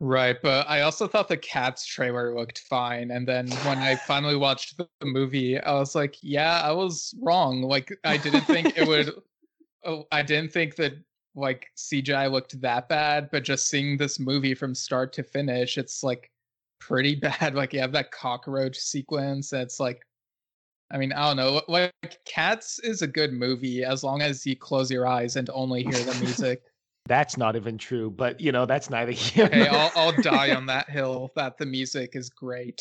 right. But I also thought the Cats trailer looked fine. And then when I finally watched the, movie, I was like, yeah, I was wrong. Like, I didn't think it would, oh, I didn't think that like CGI looked that bad, but just seeing this movie from start to finish, it's like pretty bad. Like you have that cockroach sequence. That's like, I mean, I don't know. Like Cats is a good movie as long as you close your eyes and only hear the music. That's not even true, but you know, that's neither here. nor- I'll, I'll die on that hill that the music is great.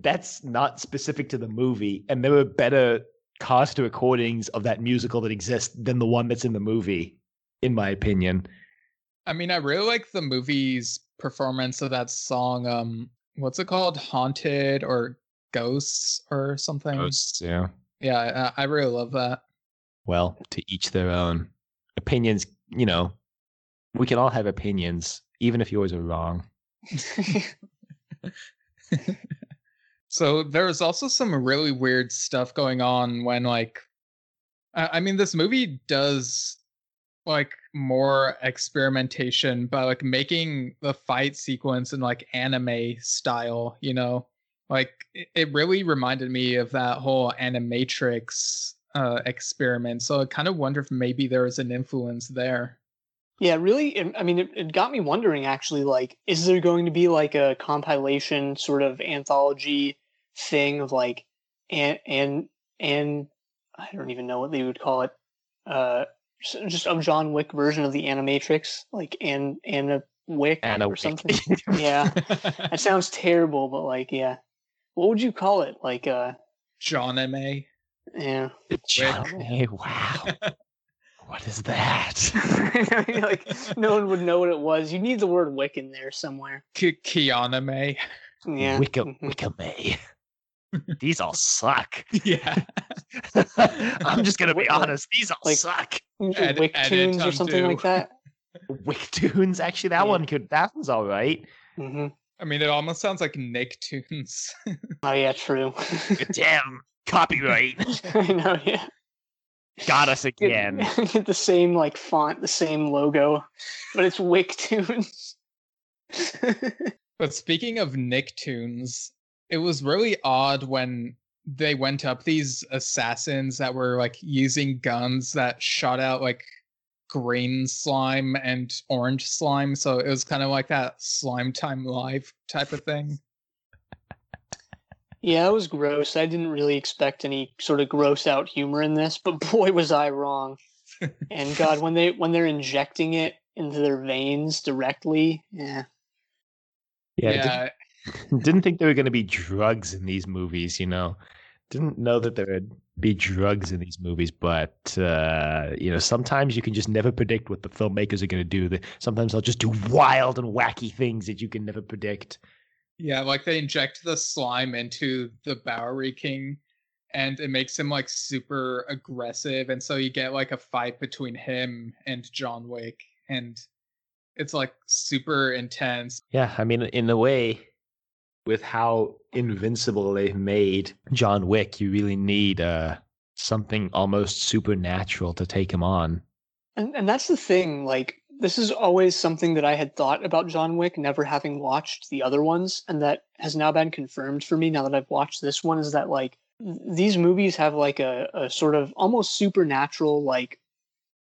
That's not specific to the movie, and there were better cast recordings of that musical that exist than the one that's in the movie, in my opinion. I mean, I really like the movie's performance of that song. Um, what's it called? Haunted or Ghosts or something? Ghosts, yeah. Yeah, I, I really love that. Well, to each their own. Opinions, you know, we can all have opinions, even if yours are wrong. So there's also some really weird stuff going on when like I I mean this movie does like more experimentation by like making the fight sequence in like anime style, you know? Like it, it really reminded me of that whole animatrix uh experiment. So I kind of wonder if maybe there was an influence there. Yeah, really. it- I mean, it, it got me wondering. Actually, like, is there going to be like a compilation sort of anthology thing of like, and and and I don't even know what they would call it. Uh, just a John Wick version of the Animatrix, like and and a Wick Anna or Wick. something. yeah, that sounds terrible, but like, yeah, what would you call it? Like, uh, John M.A. yeah, Hey, wow. what is that? like no one would know what it was. You need the word Wick in there somewhere. Ki- Kiana May. Yeah. Wicca, mhm. Wicca These all suck. yeah. I'm just gonna be honest. These all like- suck. Ed- Wick tunes or them something like too. that. Wicktoons. Actually, that Yeah. one could. That one's all right. hmm I mean, it almost sounds like Nicktoons. Oh yeah, true. Damn copyright. I know. Yeah. Got us again. get the same like font, the same logo, but it's Wick tunes. but speaking of Nicktoons, it was really odd when they went up these assassins that were like using guns that shot out like green slime and orange slime. So it was kind of like that slime time live type of thing. Yeah, it was gross. I didn't really expect any sort of gross out humor in this, but boy was I wrong. and God, when they when they're injecting it into their veins directly, yeah. Yeah, yeah Didn't, didn't think there were going to be drugs in these movies. You know, didn't know that there would be drugs in these movies. But uh, you know, sometimes you can just never predict what the filmmakers are going to do. They- Sometimes they'll just do wild and wacky things that you can never predict. Yeah, like they inject the slime into the Bowery King and it makes him like super aggressive and so you get like a fight between him and John Wick and it's like super intense. Yeah, I mean, in a way, with how invincible they've made John Wick, you really need uh, something almost supernatural to take him on. And and that's the thing. Like this is always something that I had thought about John Wick, never having watched the other ones, and that has now been confirmed for me now that I've watched this one. Is that like these movies have like a, a sort of almost supernatural like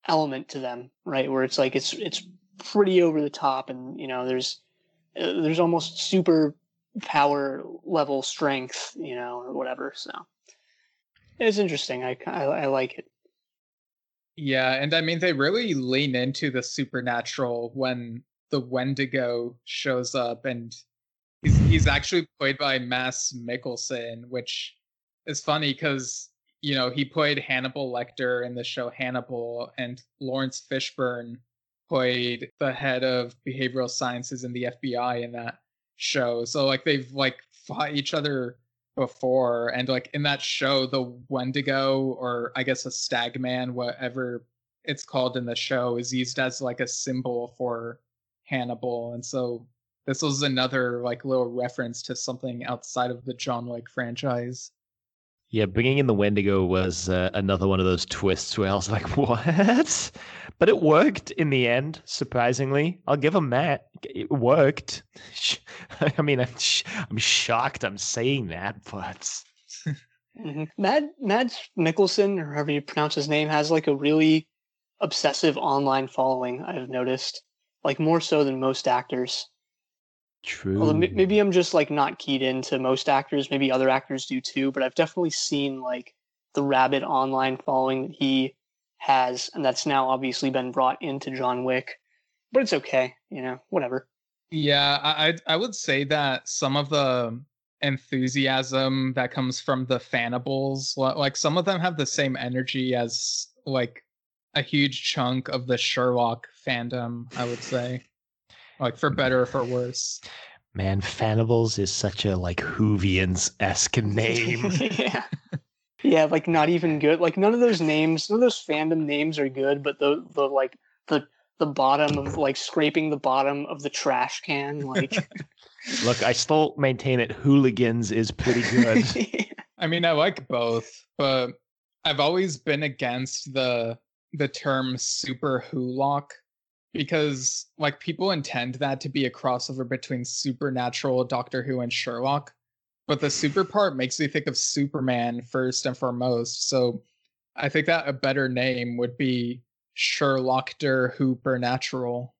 element to them, right? Where it's like it's it's pretty over the top, and you know there's uh, there's almost super power level strength, you know, or whatever. So it's interesting. I I, I like it. Yeah, and I mean they really lean into the supernatural when the Wendigo shows up, and he's he's actually played by Mads Mikkelsen, which is funny because you know he played Hannibal Lecter in the show Hannibal, and Laurence Fishburne played the head of behavioral sciences in the FBI in that show. So like they've like fought each other before and like in that show the Wendigo or I guess a stagman whatever it's called in the show is used as like a symbol for Hannibal and so this was another like little reference to something outside of the John Wick franchise. Yeah, bringing in the Wendigo was uh, another one of those twists where I was like, "What?" But it worked in the end, surprisingly. I'll give him that. It worked. I mean, I'm, sh- I'm shocked I'm saying that, but mm-hmm. Mad Mads Mikkelsen, or however you pronounce his name, has like a really obsessive online following. I've noticed, like more so than most actors. True. Although maybe I'm just like not keyed into most actors. Maybe other actors do too. But I've definitely seen like the rabid online following that he has, and that's now obviously been brought into John Wick. But it's okay, you know, whatever. Yeah, I I would say that some of the enthusiasm that comes from the fannibals, like some of them have the same energy as like a huge chunk of the Sherlock fandom. I would say like for better or for worse. Man, Fannibals is such a like Whovians esque name. yeah. Yeah, like not even good. Like none of those names, none of those fandom names are good, but the the like the the bottom of like scraping the bottom of the trash can, like Look, I still maintain it hooligans is pretty good. I mean, I like both, but I've always been against the the term super wholock because like people intend that to be a crossover between supernatural doctor who and sherlock but the super part makes me think of superman first and foremost so i think that a better name would be sherlockter supernatural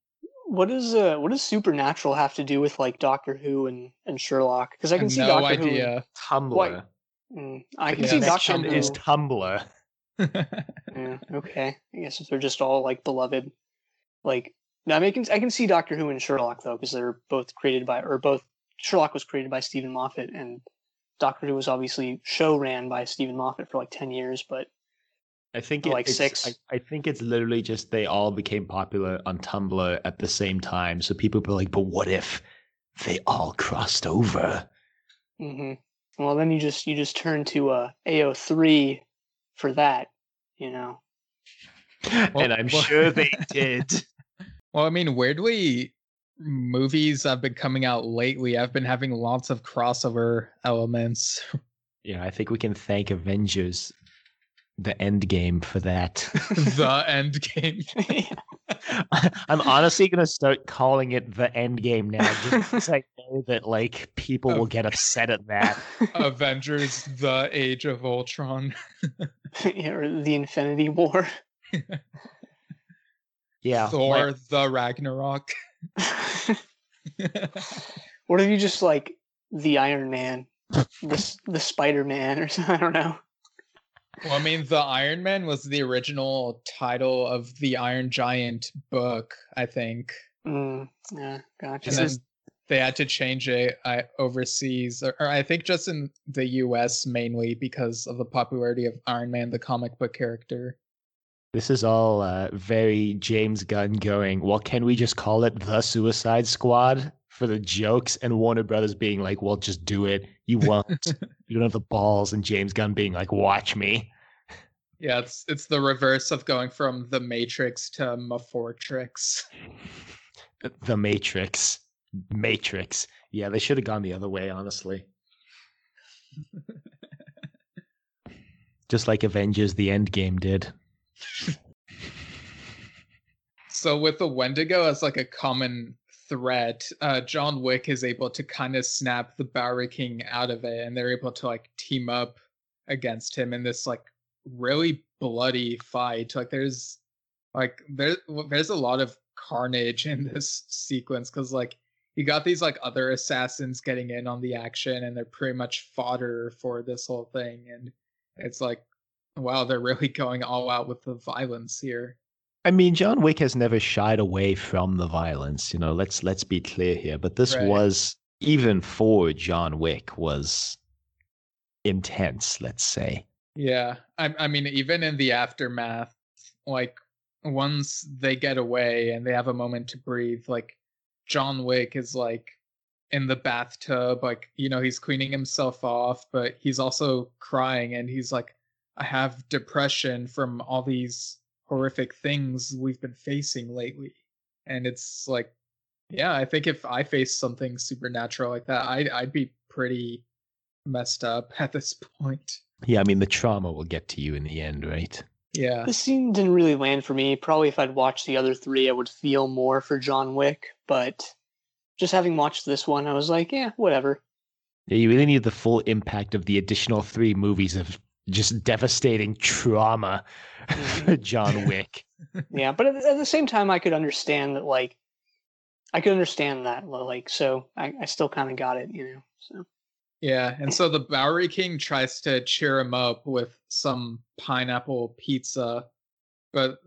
what is uh what does supernatural have to do with like doctor who and and sherlock? Because i can see no doctor idea. who tumblr. Mm, i can Yeah. see Connection doctor who is tumblr. Yeah, okay. I guess if they're just all like beloved like now I can I can see Doctor Who and Sherlock though because they're both created by or both Sherlock was created by Steven Moffat and Doctor Who was obviously show ran by Steven Moffat for like ten years, but I think it, like it's, six. I, I think it's literally just they all became popular on Tumblr at the same time. So people were like, "But what if they all crossed over?" hmm well then you just you just turn to uh, AO3 for that, you know. and I'm well- sure they did. Well i mean weirdly movies have been coming out lately i've been having lots of crossover elements yeah, I think we can thank Avengers, the End Game, for that. the end game I'm honestly gonna start calling it the End Game now, just because I know that like people will get upset at that. avengers the age of ultron Yeah, or the Infinity War. Yeah, thor my- the ragnarok what if you just like the Iron Man, the the Spider Man, or something? I don't know. Well, I mean, the Iron Man was the original title of the Iron Giant book, I think, Mm, yeah, gotcha. and then they had to change it uh, overseas, or, or I think just in the U.S. mainly because of the popularity of Iron Man, the comic book character. This is all uh, very James Gunn going. Well, can we just call it the Suicide Squad for the jokes, and Warner Brothers being like, "Well, just do it. You won't. you don't have the balls," and James Gunn being like, "Watch me." Yeah, it's it's the reverse of going from the Matrix to Mafortrix. The Matrix. Matrix. Yeah, they should have gone the other way, honestly. Just like Avengers the Endgame did. So with the Wendigo as like a common threat, uh, John Wick is able to kind of snap the Bowery King out of it, and they're able to like team up against him in this like really bloody fight. Like there's like there there's a lot of carnage in this sequence because like you got these like other assassins getting in on the action and they're pretty much fodder for this whole thing and it's like wow they're really going all out with the violence here I mean, John Wick has never shied away from the violence. You know, let's let's be clear here. But this Right. was even for John Wick was intense. Let's say. yeah I, I mean even in the aftermath like once they get away and they have a moment to breathe like john wick is like in the bathtub like you know he's cleaning himself off but he's also crying and he's like i have depression from all these horrific things we've been facing lately and it's like yeah i think if i faced something supernatural like that i'd, I'd be pretty messed up at this point Yeah, I mean, the trauma will get to you in the end, right? yeah This scene didn't really land for me. Probably if I'd watched the other three, I would feel more for John Wick. But just having watched this one, I was like, yeah, whatever. Yeah, you really need the full impact of the additional three movies of just devastating trauma for mm-hmm. John Wick. Yeah, but at, at the same time, I could understand that. Like, I could understand that. Like, so I, I still kind of got it, you know. So Yeah, and so the Bowery King tries to cheer him up with some pineapple pizza, but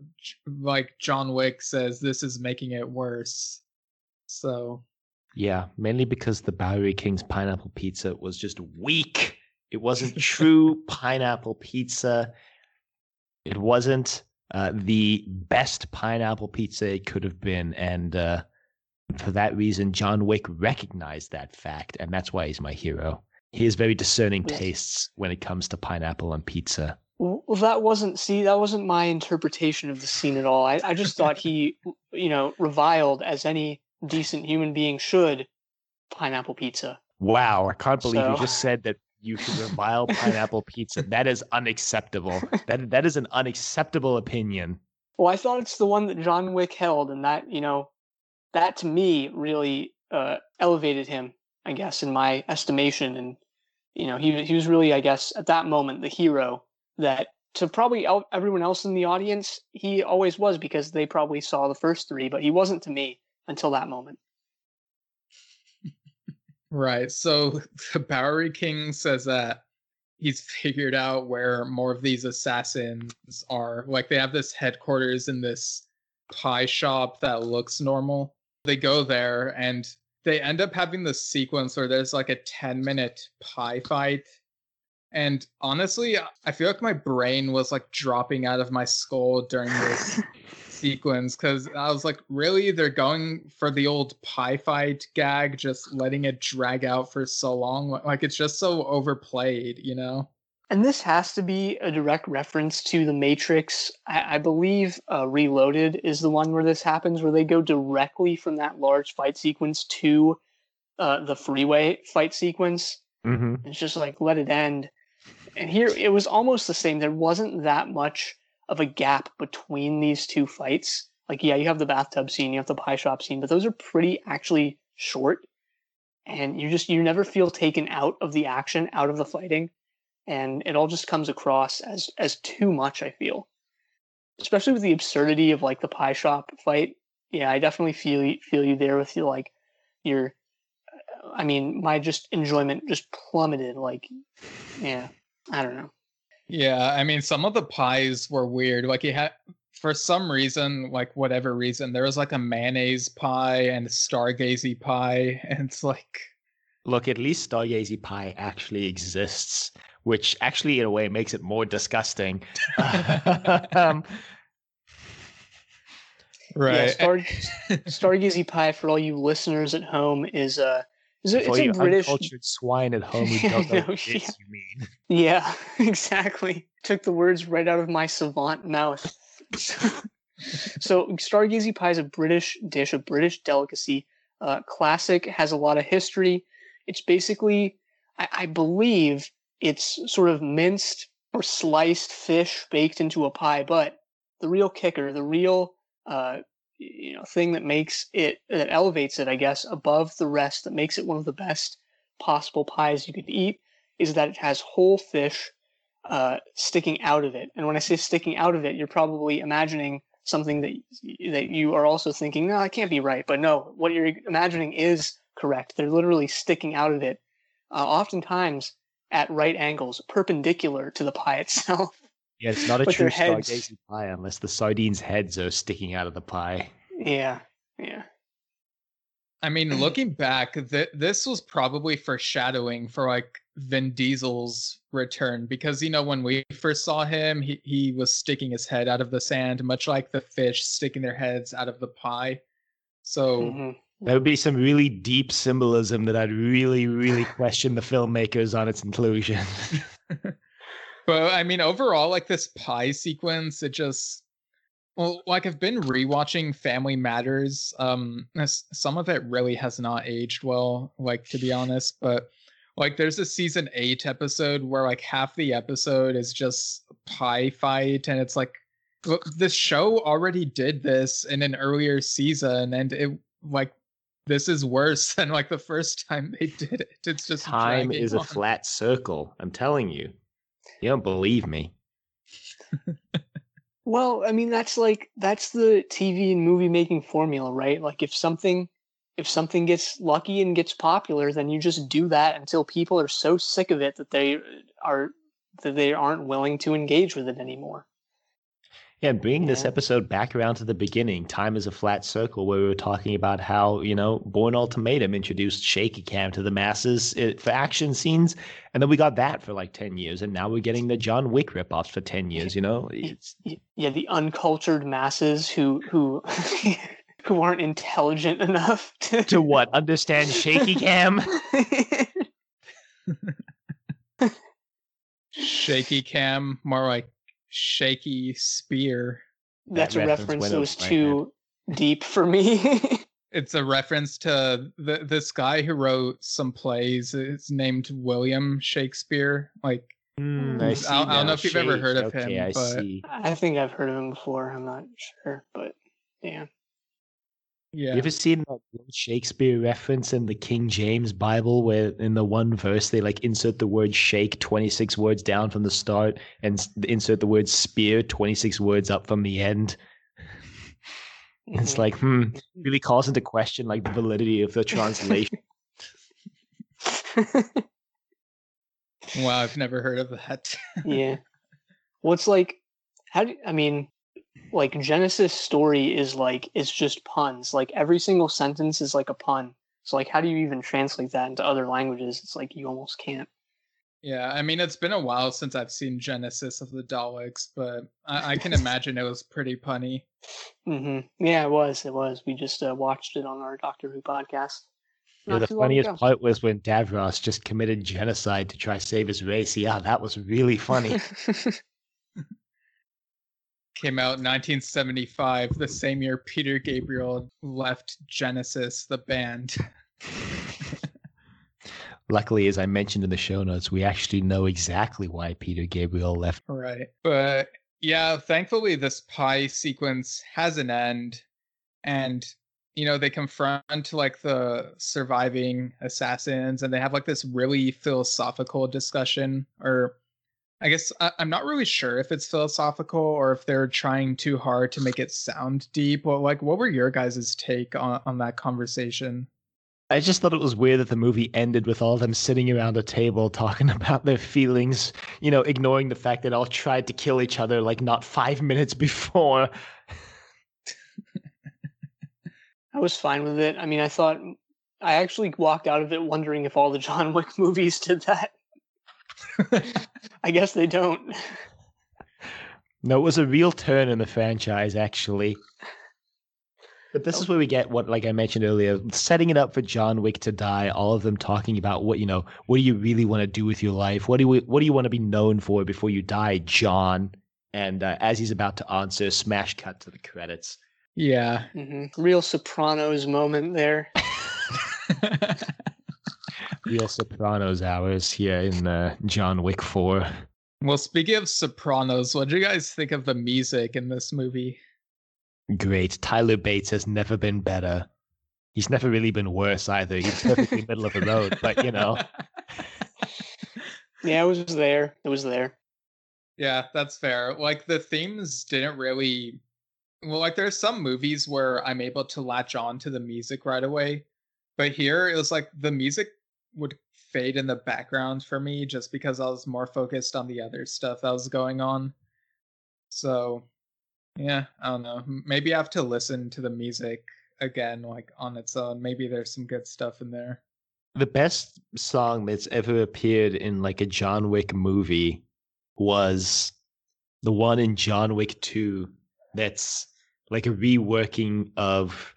like John Wick says, this is making it worse. So Yeah, mainly because the Bowery King's pineapple pizza was just weak. It wasn't true pineapple pizza. It wasn't uh, the best pineapple pizza it could have been. And uh, for that reason, John Wick recognized that fact. And that's why he's my hero. He has very discerning tastes when it comes to pineapple and pizza. Well, that wasn't see that wasn't my interpretation of the scene at all. I, I just thought he, you know, reviled as any decent human being should pineapple pizza. Wow, I can't believe you just said that you should revile pineapple pizza. That is unacceptable. That that is an unacceptable opinion. Well, I thought it's the one that John Wick held, and that you know, that to me really uh, elevated him. I guess in my estimation, and you know, he he was really, I guess, at that moment the hero that to probably everyone else in the audience he always was because they probably saw the first three, but he wasn't to me until that moment. Right, so the Bowery King says that he's figured out where more of these assassins are. Like they have this headquarters in this pie shop that looks normal. They go there and they end up having this sequence where there's like a 10 minute pie fight. And honestly, I feel like my brain was like dropping out of my skull during this sequence because I was like, really? They're going for the old pie fight gag, just letting it drag out for so long? Like it's just so overplayed, you know? And this has to be a direct reference to the Matrix. I, I believe uh, Reloaded is the one where this happens, where they go directly from that large fight sequence to uh, the freeway fight sequence. Mm-hmm. It's just like let it end. And here it was almost the same. There wasn't that much of a gap between these two fights. Like, yeah, you have the bathtub scene, you have the pie shop scene, but those are pretty actually short. And you just you never feel taken out of the action, out of the fighting, and it all just comes across as as too much. I feel, especially with the absurdity of like the pie shop fight. Yeah, I definitely feel feel you there with you like your. I mean, my just enjoyment just plummeted. Like, yeah, I don't know. Yeah, I mean, some of the pies were weird. Like, he had, for some reason, like, whatever reason, there was like a mayonnaise pie and a stargazy pie. And it's like, Look, at least Stargazy Pie actually exists, which actually, in a way, makes it more disgusting. um, Yeah, Star Stargazy pie for all you listeners at home is uh is it, For it's a British uncultured swine at home who don't know no, what yeah. you mean. Yeah, exactly. Took the words right out of my savant mouth. so Stargazy pie is a British dish, a British delicacy. Uh, classic, has a lot of history. It's basically, I, I believe, it's sort of minced or sliced fish baked into a pie. But the real kicker, the real, uh, you know, thing that makes it that elevates it, I guess, above the rest, that makes it one of the best possible pies you could eat, is that it has whole fish uh, sticking out of it. And when I say sticking out of it, you're probably imagining something that that you are also thinking, no, that can't be right. But no, what you're imagining is correct. They're literally sticking out of it, uh, oftentimes at right angles, perpendicular to the pie itself. Yeah, it's not a true their heads. stargazy pie unless the sardines' heads are sticking out of the pie. yeah, yeah. I mean, looking back, th- this was probably foreshadowing for like Vin Diesel's return because you know when we first saw him, he he was sticking his head out of the sand, much like the fish sticking their heads out of the pie. So Mhm. There would be some really deep symbolism that I'd really, really question the filmmakers on its inclusion. But I mean, overall, like this pie sequence, it just well, like I've been rewatching Family Matters. Um, some of it really has not aged well, like to be honest. But like, there's a season eight episode where like half the episode is just pie fight, and it's like look, this show already did this in an earlier season, and it like this is worse than like the first time they did it. It's just Time is a flat circle. I'm telling you. You don't believe me. Well, I mean, that's like that's the TV and movie making formula, right? Like if something if something gets lucky and gets popular, then you just do that until people are so sick of it that they uh, are that they aren't willing to engage with it anymore. Yeah, and bring this episode back around to the beginning. Time is a flat circle where we were talking about how, you know, Bourne Ultimatum introduced shaky cam to the masses eh, for action scenes. And then we got that for like 10 years. And now we're getting the John Wick ripoffs for 10 years, you know? It's, Yeah, the uncultured masses who who who aren't intelligent enough to to what? Understand shaky cam? shaky cam, more like shaky spear. That's That a reference reference that was my too deep for me. It's a reference to the, this guy who wrote some plays. It's named William Shakespeare. Like, Hmm, I I don't- I don't know if you've ever heard of okay, him, I but- see. I think I've heard of him before. I'm not sure, but yeah. Yeah, You ever seen that Shakespeare reference in the King James Bible where in the one verse they like insert the word shake 26 words down from the start and insert the word spear 26 words up from the end? It's Mhm. like, hmm, really calls into question like the validity of the translation. wow, I've never heard of that. yeah. Well, it's like, how do I mean, like Genesis story is like it's just puns. Like every single sentence is like a pun. So like, how do you even translate that into other languages? It's like you almost can't. yeah, I mean, it's been a while since I've seen Genesis of the Daleks, but I, I can imagine it was pretty punny. hmm Yeah, it was. It was. We just uh, watched it on our Doctor Who podcast. Yeah, the funniest part was when Davros just committed genocide to try save his race. Yeah, that was really funny. Came out in 1975, the same year Peter Gabriel left Genesis, the band. Luckily, as I mentioned in the show notes, we actually know exactly why Peter Gabriel left. Right. But yeah, thankfully this pie sequence has an end and you know they confront like the surviving assassins and they have like this really philosophical discussion or I guess I, I'm not really sure if it's philosophical or if they're trying too hard to make it sound deep. Well, like what were your guys' take on, on that conversation? I just thought it was weird that the movie ended with all of them sitting around a table talking about their feelings, you know, ignoring the fact that all tried to kill each other like not five minutes before. I was fine with it. I mean, I thought I actually walked out of it wondering if all the John Wick movies did that. I guess they don't. No, it was a real turn in the franchise, actually. But this is where we get what, like I mentioned earlier, setting it up for John Wick to die. All of them talking about what you know, what do you really want to do with your life? What do you what do you want to be known for before you die, John? And uh, as he's about to answer, smash cut to the credits. Yeah. hmm Real Sopranos moment there. Real Sopranos hours here in uh, John Wick Four. well, speaking of Sopranos, what do you guys think of the music in this movie? Great. Tyler Bates has never been better. He's never really been worse either. He's perfectly middle of the road, but you know. Yeah, it was there. It was there. Yeah, that's fair. Like the themes didn't really well, like there's some movies where I'm able to latch on to the music right away. But here it was like the music would fade in the background for me just because I was more focused on the other stuff that was going on. So yeah, I don't know. Maybe I have to listen to the music again, like on its own. Maybe there's some good stuff in there. The best song that's ever appeared in like a John Wick movie was the one in John Wick 2 that's like a reworking of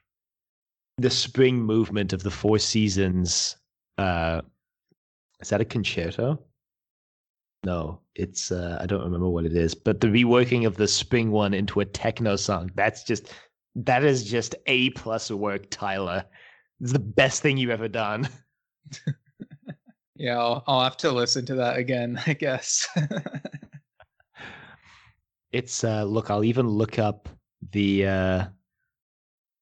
the spring movement of the Four Seasons. Uh, is that a concerto? No, it's uh, I don't remember what it is, but the reworking of the spring one into a techno song. That's just that is just a plus work, Tyler. It's the best thing you've ever done. Yeah, I'll, I'll have to listen to that again, I guess. It's uh look, I'll even look up the uh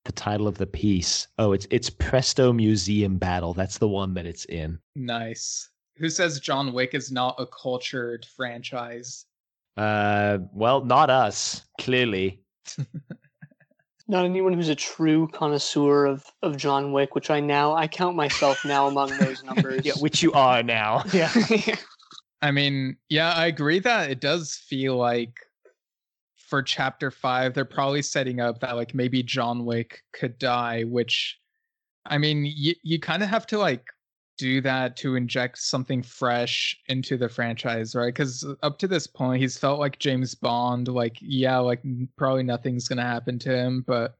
the title of the piece. Oh, it's it's Presto Museum Battle. That's the one that it's in. nice. Who says John Wick is not a cultured franchise? Uh well, not us, clearly. Not anyone who's a true connoisseur of, of John Wick, which I now I count myself now among those numbers. Yeah, which you are now. Yeah. I mean, yeah, I agree that it does feel like for chapter five, they're probably setting up that like maybe John Wick could die, which I mean, you you kind of have to like do that to inject something fresh into the franchise, right? Because up to this point, he's felt like James Bond. Like, yeah, like probably nothing's gonna happen to him, but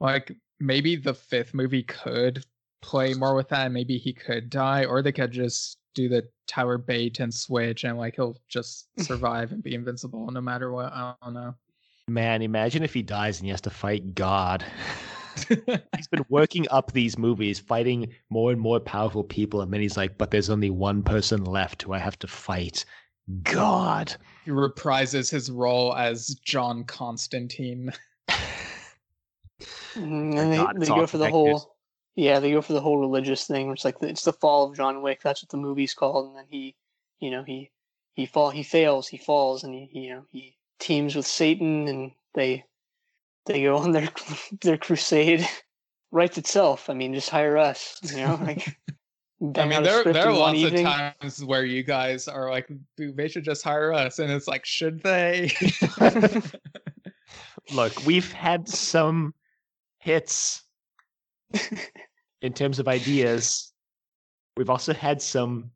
like maybe the fifth movie could play more with that. Maybe he could die, or they could just do the Tower Bait and switch, and like he'll just survive and be invincible no matter what. I don't know. Man, imagine if he dies and he has to fight God. he's been working up these movies, fighting more and more powerful people, and then he's like, but there's only one person left who I have to fight. God. he reprises his role as John Constantine. Mhm, and they, they go for the connected. whole yeah they go for the whole religious thing where it's like it's the fall of john wick that's what the movie's called and then he you know he he fall he fails he falls and he you know he teams with satan and they they go on their their crusade writes itself i mean just hire us you know like I mean, there there are in one lots of times where you guys are like, they should just hire us, and it's like, should they? Look, we've had some hits in terms of ideas. We've also had some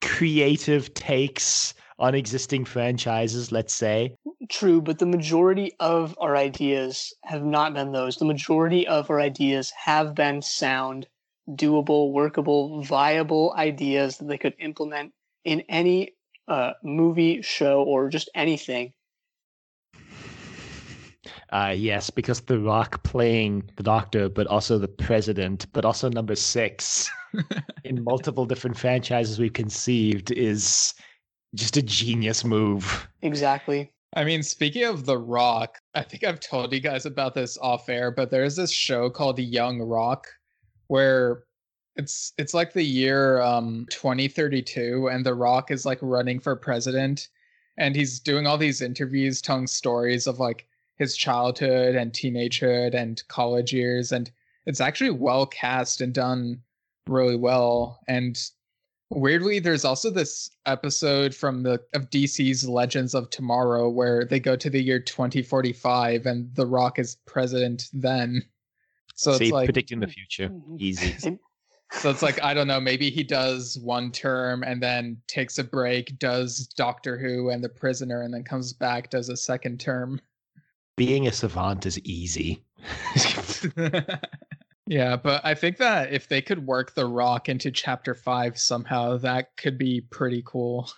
creative takes on existing franchises, let's say. True, but the majority of our ideas have not been those. The majority of our ideas have been sound, doable, workable, viable ideas that they could implement in any uh, movie, show, or just anything. Uh, yes, because The Rock playing the Doctor, but also the President, but also number six in multiple different franchises we've conceived is just a genius move. Exactly. I mean, speaking of The Rock, I think I've told you guys about this off air, but there's this show called The Young Rock where it's it's like the year um 2032 and The Rock is like running for president and he's doing all these interviews telling stories of like his childhood and teenagehood and college years and it's actually well cast and done really well and weirdly there's also this episode from the of DC's Legends of Tomorrow where they go to the year 2045 and the rock is president then so See, it's like predicting the future. Mhm. Easy. So it's like I don't know maybe he does one term and then takes a break does Doctor Who and the prisoner and then comes back does a second term Being a savant is easy. yeah, but I think that if they could work The Rock into Chapter Five somehow, that could be pretty cool.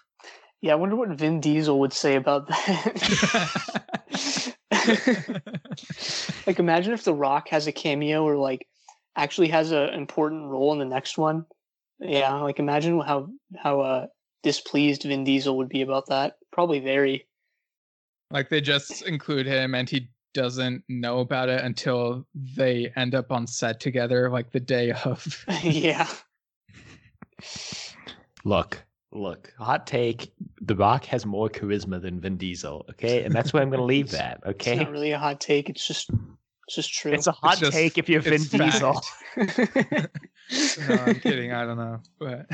Yeah, I wonder what Vin Diesel would say about that. like, imagine if The Rock has a cameo or like actually has an important role in the next one. Yeah, like imagine how how uh, displeased Vin Diesel would be about that. Probably very. Like they just include him and he doesn't know about it until they end up on set together, like the day of. yeah. Look, look, hot take. The Rock has more charisma than Vin Diesel. Okay, and that's where I'm going to leave that. Okay? It's not really a hot take. It's just it's just true. it's a hot just- take if you're Vin it's Diesel. no, I'm kidding. I don't know, but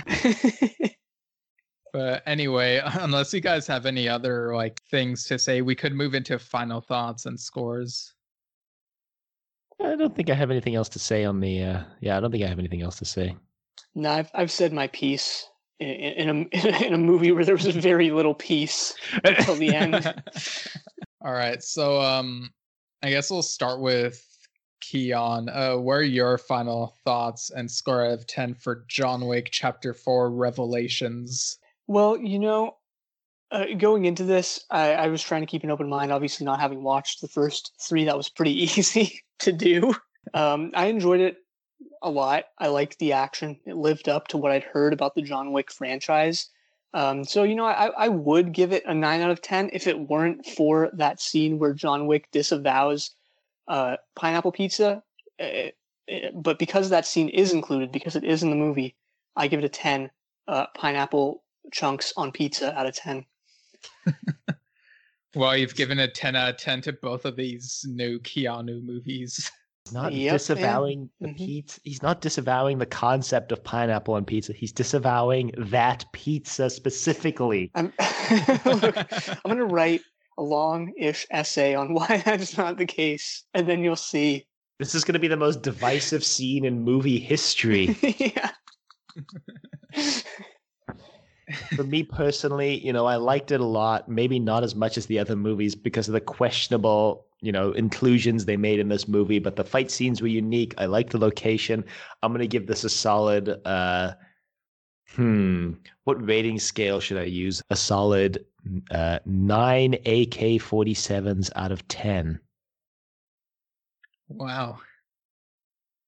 but anyway, unless you guys have any other like things to say, we could move into final thoughts and scores. I don't think I have anything else to say on the. Uh, yeah, I don't think I have anything else to say. no, I've I've said my piece in, in a in a movie where there was very little piece until the end. All right, so um, I guess we'll start with Keon. Uh, what are your final thoughts and score of ten for John Wick Chapter Four Revelations? Well, you know, uh, going into this, I, I was trying to keep an open mind. Obviously, not having watched the first three, that was pretty easy to do. Um, I enjoyed it a lot. I liked the action. It lived up to what I'd heard about the John Wick franchise. Um, so, you know, I, I would give it a 9 out of 10 if it weren't for that scene where John Wick disavows uh, pineapple pizza. Uh, uh, but because that scene is included, because it is in the movie, I give it a 10 uh, pineapple chunks on pizza out of 10. Well, you've given a ten out of ten to both of these new Keanu movies. He's not Yep, yeah. disavowing the Mhm. pizza. He's not disavowing the concept of pineapple on pizza. He's disavowing that pizza specifically. I'm, look, I'm going to write a long-ish essay on why that's not the case, and then you'll see. This is going to be the most divisive scene in movie history. yeah. For me personally, you know, I liked it a lot. Maybe not as much as the other movies because of the questionable, you know, inclusions they made in this movie. But the fight scenes were unique. I like the location. I'm to give this a solid. uh Hmm. What rating scale should I use? A solid uh, nine AK 47s out of 10. Wow.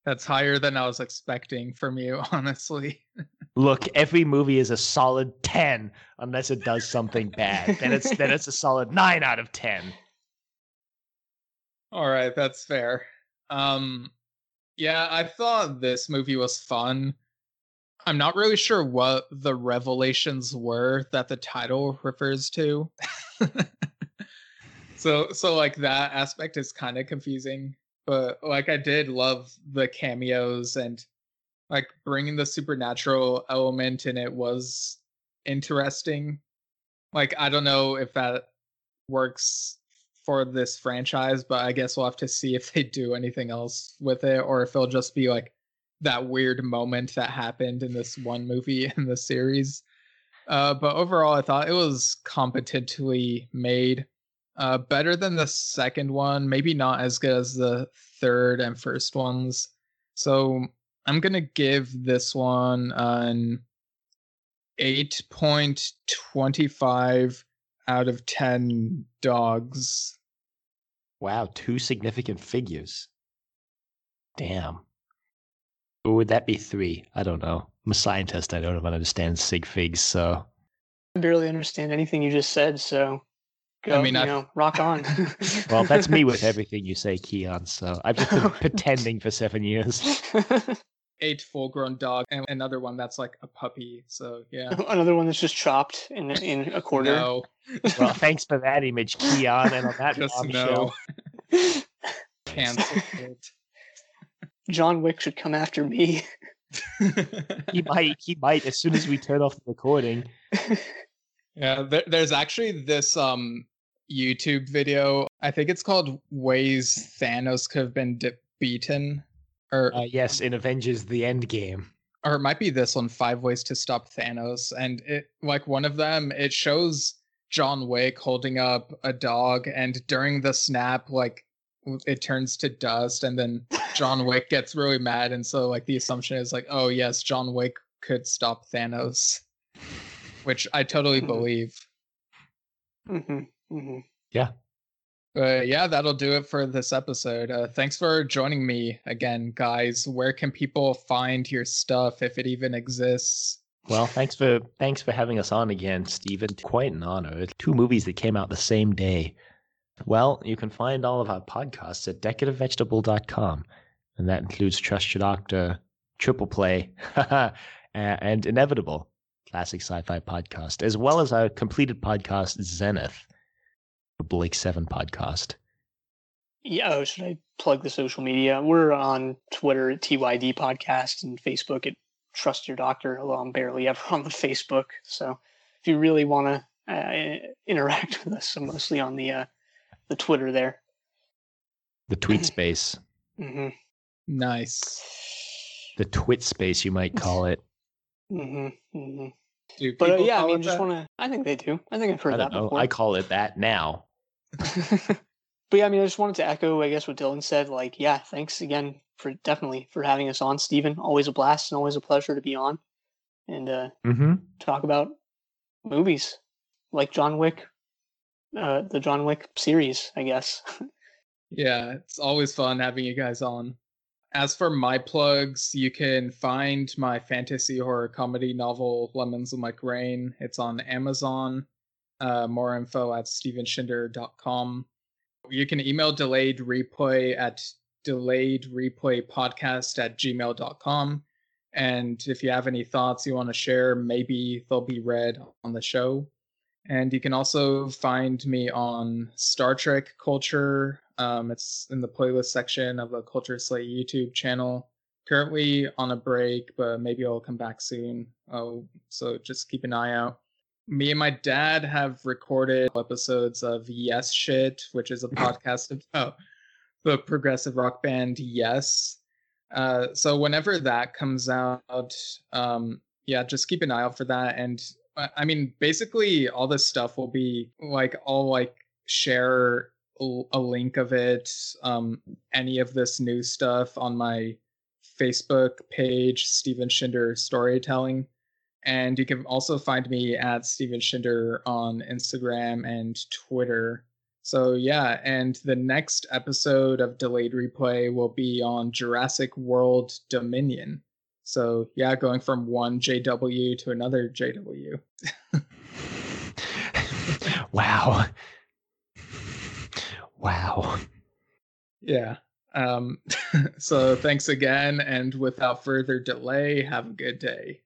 That's higher than I was expecting from you, honestly. Look, every movie is a solid 10 unless it does something bad. then it's then it's a solid 9 out of 10. All right, that's fair. Um yeah, I thought this movie was fun. I'm not really sure what the revelations were that the title refers to. so so like that aspect is kind of confusing, but like I did love the cameos and like bringing the supernatural element in it was interesting. Like I don't know if that works for this franchise, but I guess we'll have to see if they do anything else with it or if it'll just be like that weird moment that happened in this one movie in the series. Uh, but overall, I thought it was competently made. Uh, better than the second one, maybe not as good as the third and first ones. So I'm gonna give this one an 8.25 out of 10 dogs. Wow, two significant figures. Damn. Or would that be three? I don't know. I'm a scientist. I don't even understand sig figs, so I barely understand anything you just said, so go, mean, you I've- know, rock on. well, that's me with everything you say, Keon. So I've just been oh, pretending for seven years. Eight full grown dog and another one that's like a puppy. So yeah. Another one that's just chopped in in a quarter. No, Well, thanks for that image, Keon. And on that just no. Cancel it. John Wick should come after me. he might. He might as soon as we turn off the recording. Yeah, there, there's actually this um YouTube video. I think it's called "Ways Thanos Could Have Been de- Beaten," or Uh, yes, in Avengers: The End Game. or it might be this one five ways to stop thanos and it like one of them it shows john wick holding up a dog and during the snap like it turns to dust, and then John Wick gets really mad, and so like the assumption is like, oh yes, John Wick could stop Thanos, which I totally believe. hmm hmm But yeah, that'll do it for this episode. Uh, thanks for joining me again, guys. Where can people find your stuff if it even exists? Well, thanks for thanks for having us on again, Stephen. Quite an honor. Two movies that came out the same day. Well, you can find all of our podcasts at decadentvegetable.com, and that includes Trust Your Doctor, Triple Play, and Inevitable, classic sci-fi podcast, as well as our completed podcast Zenith, the Blake Seven podcast. Yeah, oh, should I plug the social media? We're on Twitter at TYD Podcast and Facebook at Trust Your Doctor, although I'm barely ever on the Facebook. So if you really want to uh, interact with us, I'm mostly on the uh, the Twitter there. The tweet space, hmm Nice. the twit space, you might call it. hmm hmm Do But uh, yeah, I mean, it just want to. I think they do. I think I've heard I that don't know. before. I call it that now. but yeah, I mean, I just wanted to echo, I guess, what Dylan said. Like, yeah, thanks again for definitely for having us on, Stephen. Always a blast and always a pleasure to be on and uh, Mm-hmm. talk about movies like John Wick, uh, the John Wick series, I guess. Yeah, it's always fun having you guys on. As for my plugs, you can find my fantasy horror comedy novel Lemons in My Grain. It's on Amazon. Uh, more info at stevenshinder.com. You can email delayed replay at delayed replay podcast at gmail.com. And if you have any thoughts you want to share, maybe they'll be read on the show. And you can also find me on Star Trek Culture. Um, it's in the playlist section of the Culture Slate YouTube channel. Currently on a break, but maybe I'll come back soon. Oh, so just keep an eye out. Me and my dad have recorded episodes of Yes Shit, which is a podcast of oh, the progressive rock band Yes. Uh, so whenever that comes out, um, yeah, just keep an eye out for that. And I I mean, basically, all this stuff will be like I'll like share a link of it, um, any of this new stuff on my Facebook page, Steven Schinder Storytelling. And you can also find me at Steven Schinder on Instagram and Twitter. So yeah, and the next episode of Delayed Replay will be on Jurassic World Dominion. So yeah, going from one JW to another JW. wow. Wow. Yeah. Um, so thanks again, and without further delay, have a good day.